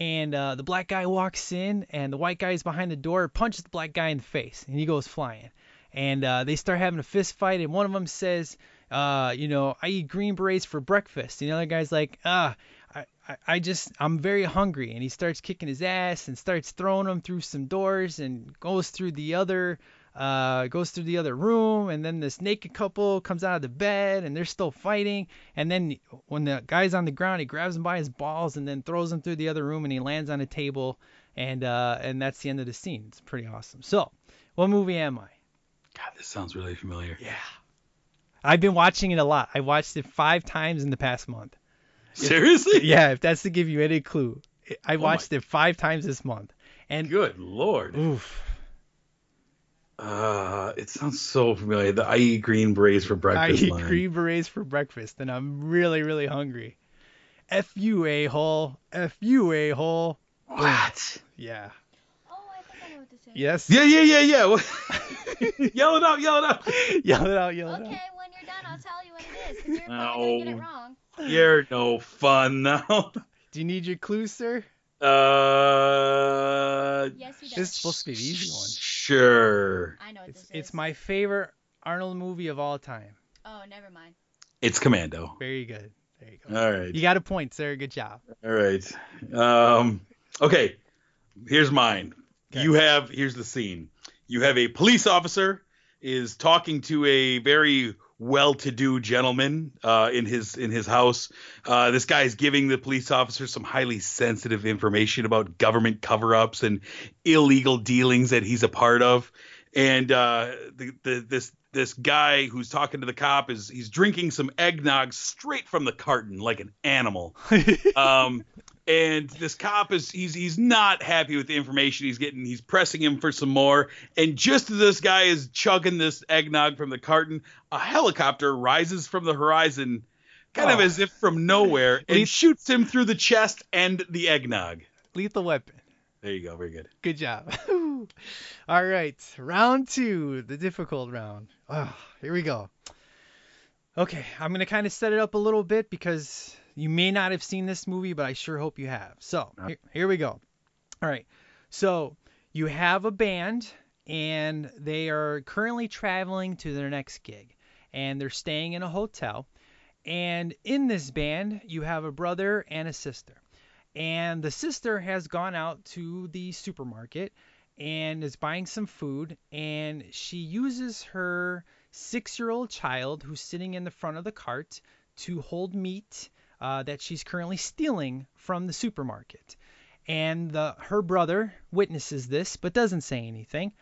And uh, the black guy walks in, and the white guy is behind the door, punches the black guy in the face, and he goes flying. And uh, they start having a fist fight, and one of them says, uh, you know, I eat green berets for breakfast. And the other guy's like, ah, I, I, I just, I'm very hungry. And he starts kicking his ass and starts throwing him through some doors and goes through the other, uh, goes through the other room. And then this naked couple comes out of the bed and they're still fighting. And then when the guy's on the ground, he grabs him by his balls and then throws him through the other room and he lands on a table. and uh, and that's the end of the scene. It's pretty awesome. So, what movie am I? God, this sounds really familiar. Yeah. I've been watching it a lot. I watched it five times in the past month. Seriously? Yeah, if that's to give you any clue. I my- watched it five times this month. And Good lord. oof. Uh, it sounds so familiar. The I eat green berets for breakfast. I eat line. green berets for breakfast, and I'm really, really hungry. F you a hole. F you a hole. What? Yeah. Oh, I think I know what this is. Yes. Yeah, yeah, yeah, yeah. Yell it out, yell it out. Yell it out, yell it Okay, out. Okay, when you're done, I'll tell you what it is, because you're probably gonna get it No. wrong. You're no fun now. Do you need your clues, sir? Uh, Yes, he does. This is supposed to be an easy one. Sure. I know what It's, this it's is. my favorite Arnold movie of all time. Oh, never mind. It's Commando. Very good. There you go. All right. You got a point, sir. Good job. All right. Um, okay. Here's mine. You have here's the scene. You have a police officer is talking to a very well-to-do gentleman uh, in his in his house. Uh, this guy is giving the police officer some highly sensitive information about government cover-ups and illegal dealings that he's a part of. And uh, the, the this this guy who's talking to the cop is he's drinking some eggnog straight from the carton like an animal. um, and this cop is he's he's not happy with the information he's getting. He's pressing him for some more. And just as this guy is chugging this eggnog from the carton, a helicopter rises from the horizon, kind of Oh. as if from nowhere, and Least- shoots him through the chest and the eggnog. Lethal Weapon. There you go. Very good. Good job. All right, round two, the difficult round. Ah, here we go. Okay, I'm gonna kind of set it up a little bit because you may not have seen this movie, but I sure hope you have. So uh-huh. here, here we go. All right, so you have a band and they are currently traveling to their next gig, and they're staying in a hotel. And in this band, you have a brother and a sister and the sister has gone out to the supermarket and is buying some food and she uses her six-year-old child who's sitting in the front of the cart to hold meat uh, that she's currently stealing from the supermarket. And the, her brother witnesses this but doesn't say anything.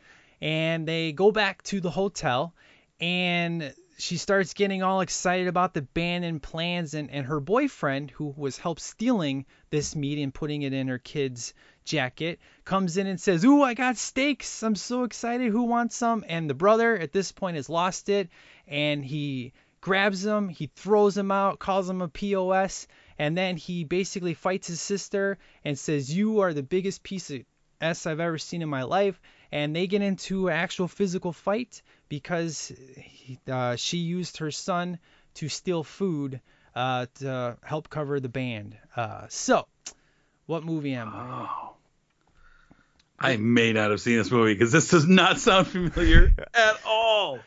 And they go back to the hotel and she starts getting all excited about the band and plans and, and her boyfriend who was help stealing this meat and putting it in her kid's jacket comes in and says ooh i got steaks. I'm so excited. Who wants some? And the brother at this point has lost it and he grabs him, he throws him out calls him a pos and then he basically fights his sister and says you are the biggest piece of s i've ever seen in my life and they get into an actual physical fight because he, uh, she used her son to steal food uh, to help cover the band. Uh, so, what movie am I? Oh. I may not have seen this movie because this does not sound familiar at all.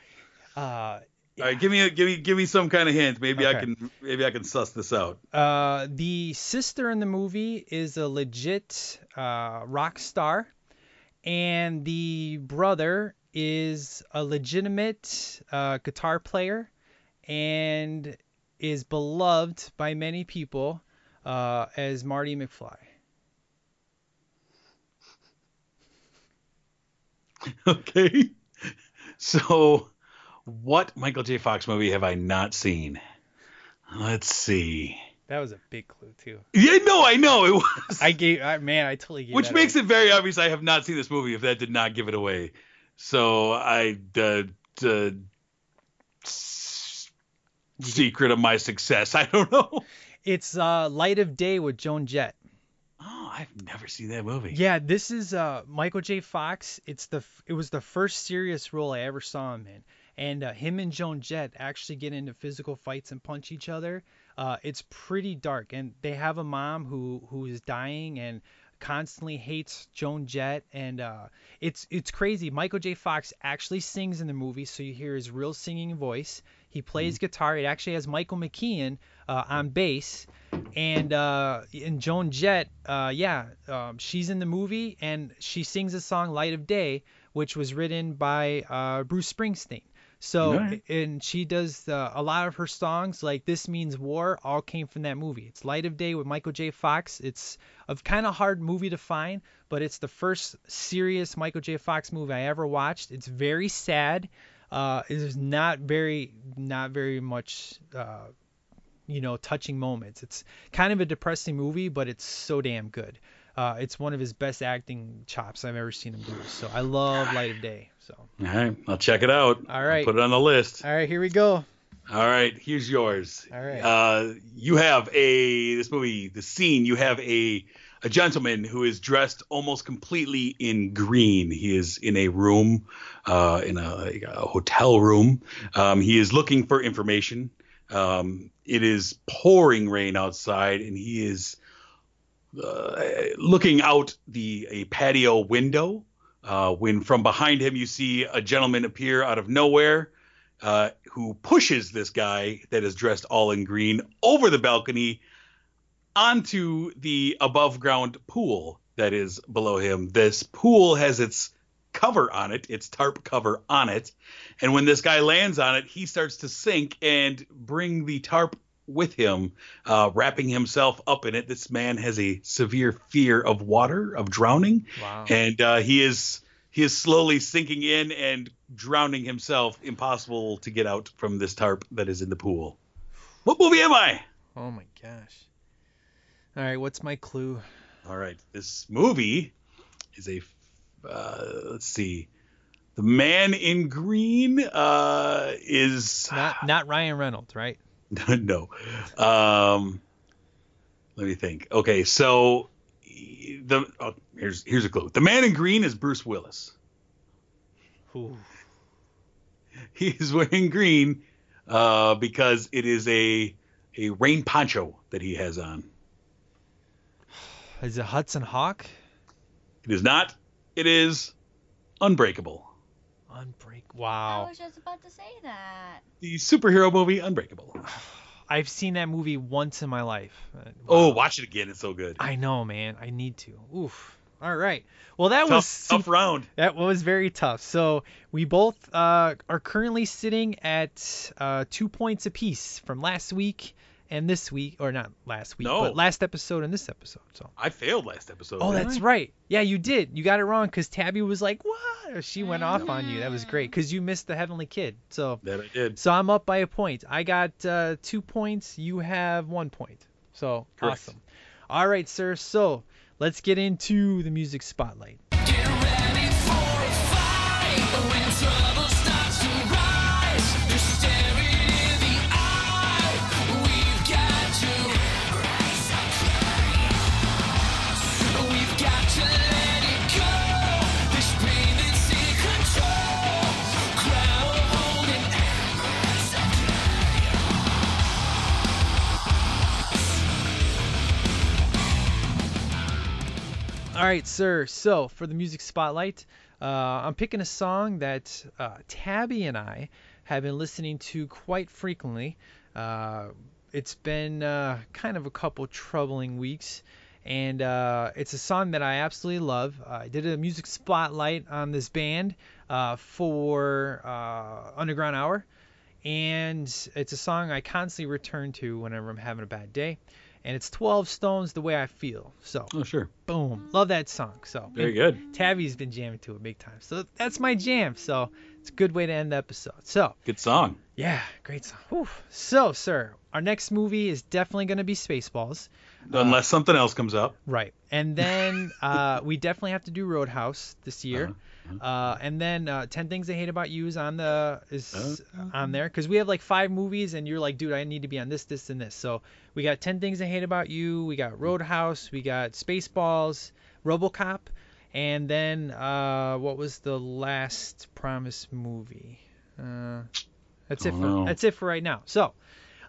Uh, All right, give me a, give me give me some kind of hint. Maybe I can maybe I can suss this out. uh, the sister in the movie is a legit uh, rock star, and the brother is a legitimate uh, guitar player and is beloved by many people uh, as Marty McFly. Okay. So, what Michael J. Fox movie have I not seen? Let's see. That was a big clue too. Yeah, no, I know it was. I gave, I, man, I totally gave. Which makes away. it very obvious I have not seen this movie if that did not give it away. So I the the s- secret of my success. I don't know. It's uh, Light of Day with Joan Jett. Oh, I've never seen that movie. Yeah, this is uh, Michael J. Fox. It's the it was the first serious role I ever saw him in, and uh, him and Joan Jett actually get into physical fights and punch each other. Uh, it's pretty dark, and they have a mom who who is dying and constantly hates Joan Jett, and uh, it's it's crazy. Michael J. Fox actually sings in the movie, so you hear his real singing voice. He plays guitar. It actually has Michael McKean uh, on bass, and uh, and Joan Jett, uh, yeah, um, she's in the movie, and she sings a song "Light of Day," which was written by uh, Bruce Springsteen. So Alright. and she does uh, a lot of her songs like "This Means War" all came from that movie. It's Light of Day with Michael J. Fox. It's a kind of hard movie to find, but it's the first serious Michael J. Fox movie I ever watched. It's very sad. Uh, it's not very not very much. Uh, you know, touching moments. It's kind of a depressing movie, but it's so damn good. Uh, it's one of his best acting chops I've ever seen him do. So I love Light of Day. So All right, I'll check it out. All right. Put it on the list. all right, here we go. All right, here's yours. All right. Uh, you have a this movie, the scene. You have a a gentleman who is dressed almost completely in green. He is in a room, uh, in a, a hotel room. Um, he is looking for information. Um, it is pouring rain outside, and he is uh, looking out the a patio window. Uh, when from behind him you see a gentleman appear out of nowhere uh, who pushes this guy that is dressed all in green over the balcony onto the above ground pool that is below him. This pool has its cover on it, its tarp cover on it. And when this guy lands on it, he starts to sink and bring the tarp with him, uh, wrapping himself up in it. This man has a severe fear of water, of drowning, Wow. and uh, he is he is slowly sinking in and drowning himself. Impossible to get out from this tarp that is in the pool. What movie am I? Oh my gosh. All right, what's my clue? All right, this movie is a uh, let's see. The man in green uh, is Not not Ryan Reynolds, right? no. Um, let me think. Okay, so the oh, here's here's a clue. The man in green is Bruce Willis. Ooh. He is wearing green uh, because it is a a rain poncho that he has on. Is it Hudson Hawk? It is not. It is Unbreakable. Unbreak. Wow. I was just about to say that. The superhero movie Unbreakable. I've seen that movie once in my life. Uh, Oh, watch it again. It's so good. I know, man. I need to. Oof. All right. Well, that Tough, was tough round. That was very tough. So we both uh, are currently sitting at uh, two points apiece from last week and this week, or not last week, No. but last episode and this episode. So. I failed last episode. Oh, that's I? right. Yeah, you did. You got it wrong because Tabby was like, "What?" She went off on you. That was great because you missed the Heavenly Kid. So. That I did. So I'm up by a point. I got uh, two points. You have one point. So Correct. awesome. All right, sir. So let's get into the music spotlight. All right, sir. So for the music spotlight, uh, I'm picking a song that uh, Tabby and I have been listening to quite frequently. Uh, it's been uh, kind of a couple troubling weeks, and uh, it's a song that I absolutely love. I did a music spotlight on this band uh, for Underground Hour, and it's a song I constantly return to whenever I'm having a bad day. And it's 12 Stones the way I feel. So, Oh, sure. boom, love that song. So, Very good. Tabby's been jamming to it big time. So that's my jam. So it's a good way to end the episode. So Good song. yeah, great song. Whew. So, sir, our next movie is definitely going to be Spaceballs. Unless something else comes up. Right. And then uh, we definitely have to do Roadhouse this year. Uh and then uh, 10 Things I Hate About You is on the is on there because we have like five movies and you're like, dude, I need to be on this, this, and this. So we got 10 Things I Hate About You, we got Roadhouse, we got Spaceballs, RoboCop, and then uh, what was the last Promise movie? Uh, that's it for know. that's it for right now. So.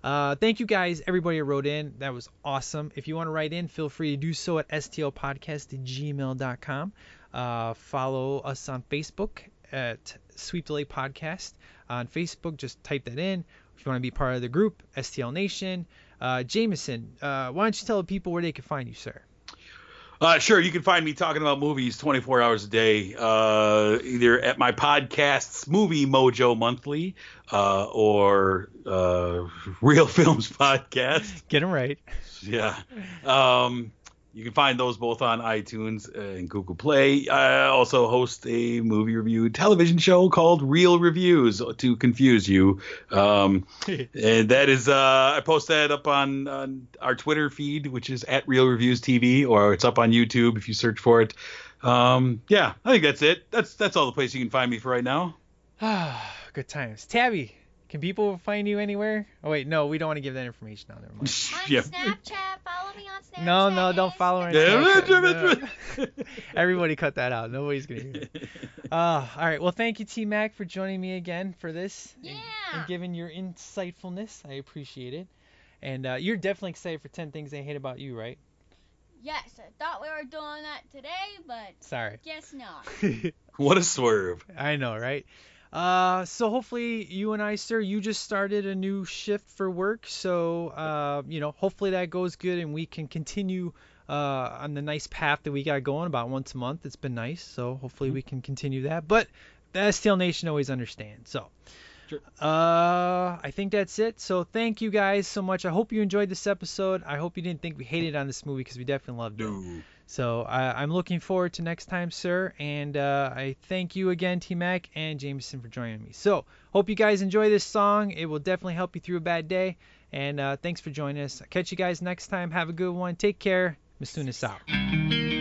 Uh, thank you guys, everybody who wrote in. That was awesome. If you want to write in, feel free to do so at stlpodcast at gmail.com. Uh, follow us on Facebook at Sweep the Leg Podcast. On Facebook, just type that in. If you want to be part of the group, STL Nation. Uh, Jameson, uh, why don't you tell the people where they can find you, sir? Uh, sure, you can find me talking about movies 24 hours a day, uh, either at my podcasts, Movie Mojo Monthly, uh, or uh, Real Films Podcast. Get them right. Yeah. Um, you can find those both on iTunes and Google Play. I also host a movie review television show called Real Reviews to confuse you. Um, and that is, uh, I post that up on, on our Twitter feed, which is at Real Reviews TV, or it's up on YouTube if you search for it. Um, yeah, I think that's it. That's that's all the place you can find me for right now. Ah, good times. Tabby, can people find you anywhere? Oh wait, no, we don't want to give that information out there. yeah. Snapchat, follow me on Snapchat. No, no, don't follow her. on Yeah, Snapchat, no. Everybody cut that out. Nobody's gonna hear it. Uh, all right. Well, thank you, T Mac, for joining me again for this. Yeah. And, and giving your insightfulness. I appreciate it. And uh, you're definitely excited for 10 Things I Hate About You, right? Yes, I thought we were doing that today, but Sorry. guess not. What a swerve. I know, right? Uh, so hopefully you and I, sir, you just started a new shift for work. So, uh, you know, hopefully that goes good and we can continue uh, on the nice path that we got going about once a month. It's been nice. So hopefully we can continue that. But the STL Nation always understands. So. Uh, I think that's it. So thank you guys so much. I hope you enjoyed this episode. I hope you didn't think we hated on this movie because we definitely loved it. So I, I'm looking forward to next time, sir. And uh, I thank you again, T Mac and Jameson, for joining me. So hope you guys enjoy this song. It will definitely help you through a bad day. And uh, thanks for joining us. I'll catch you guys next time. Have a good one. Take care. Masunas out.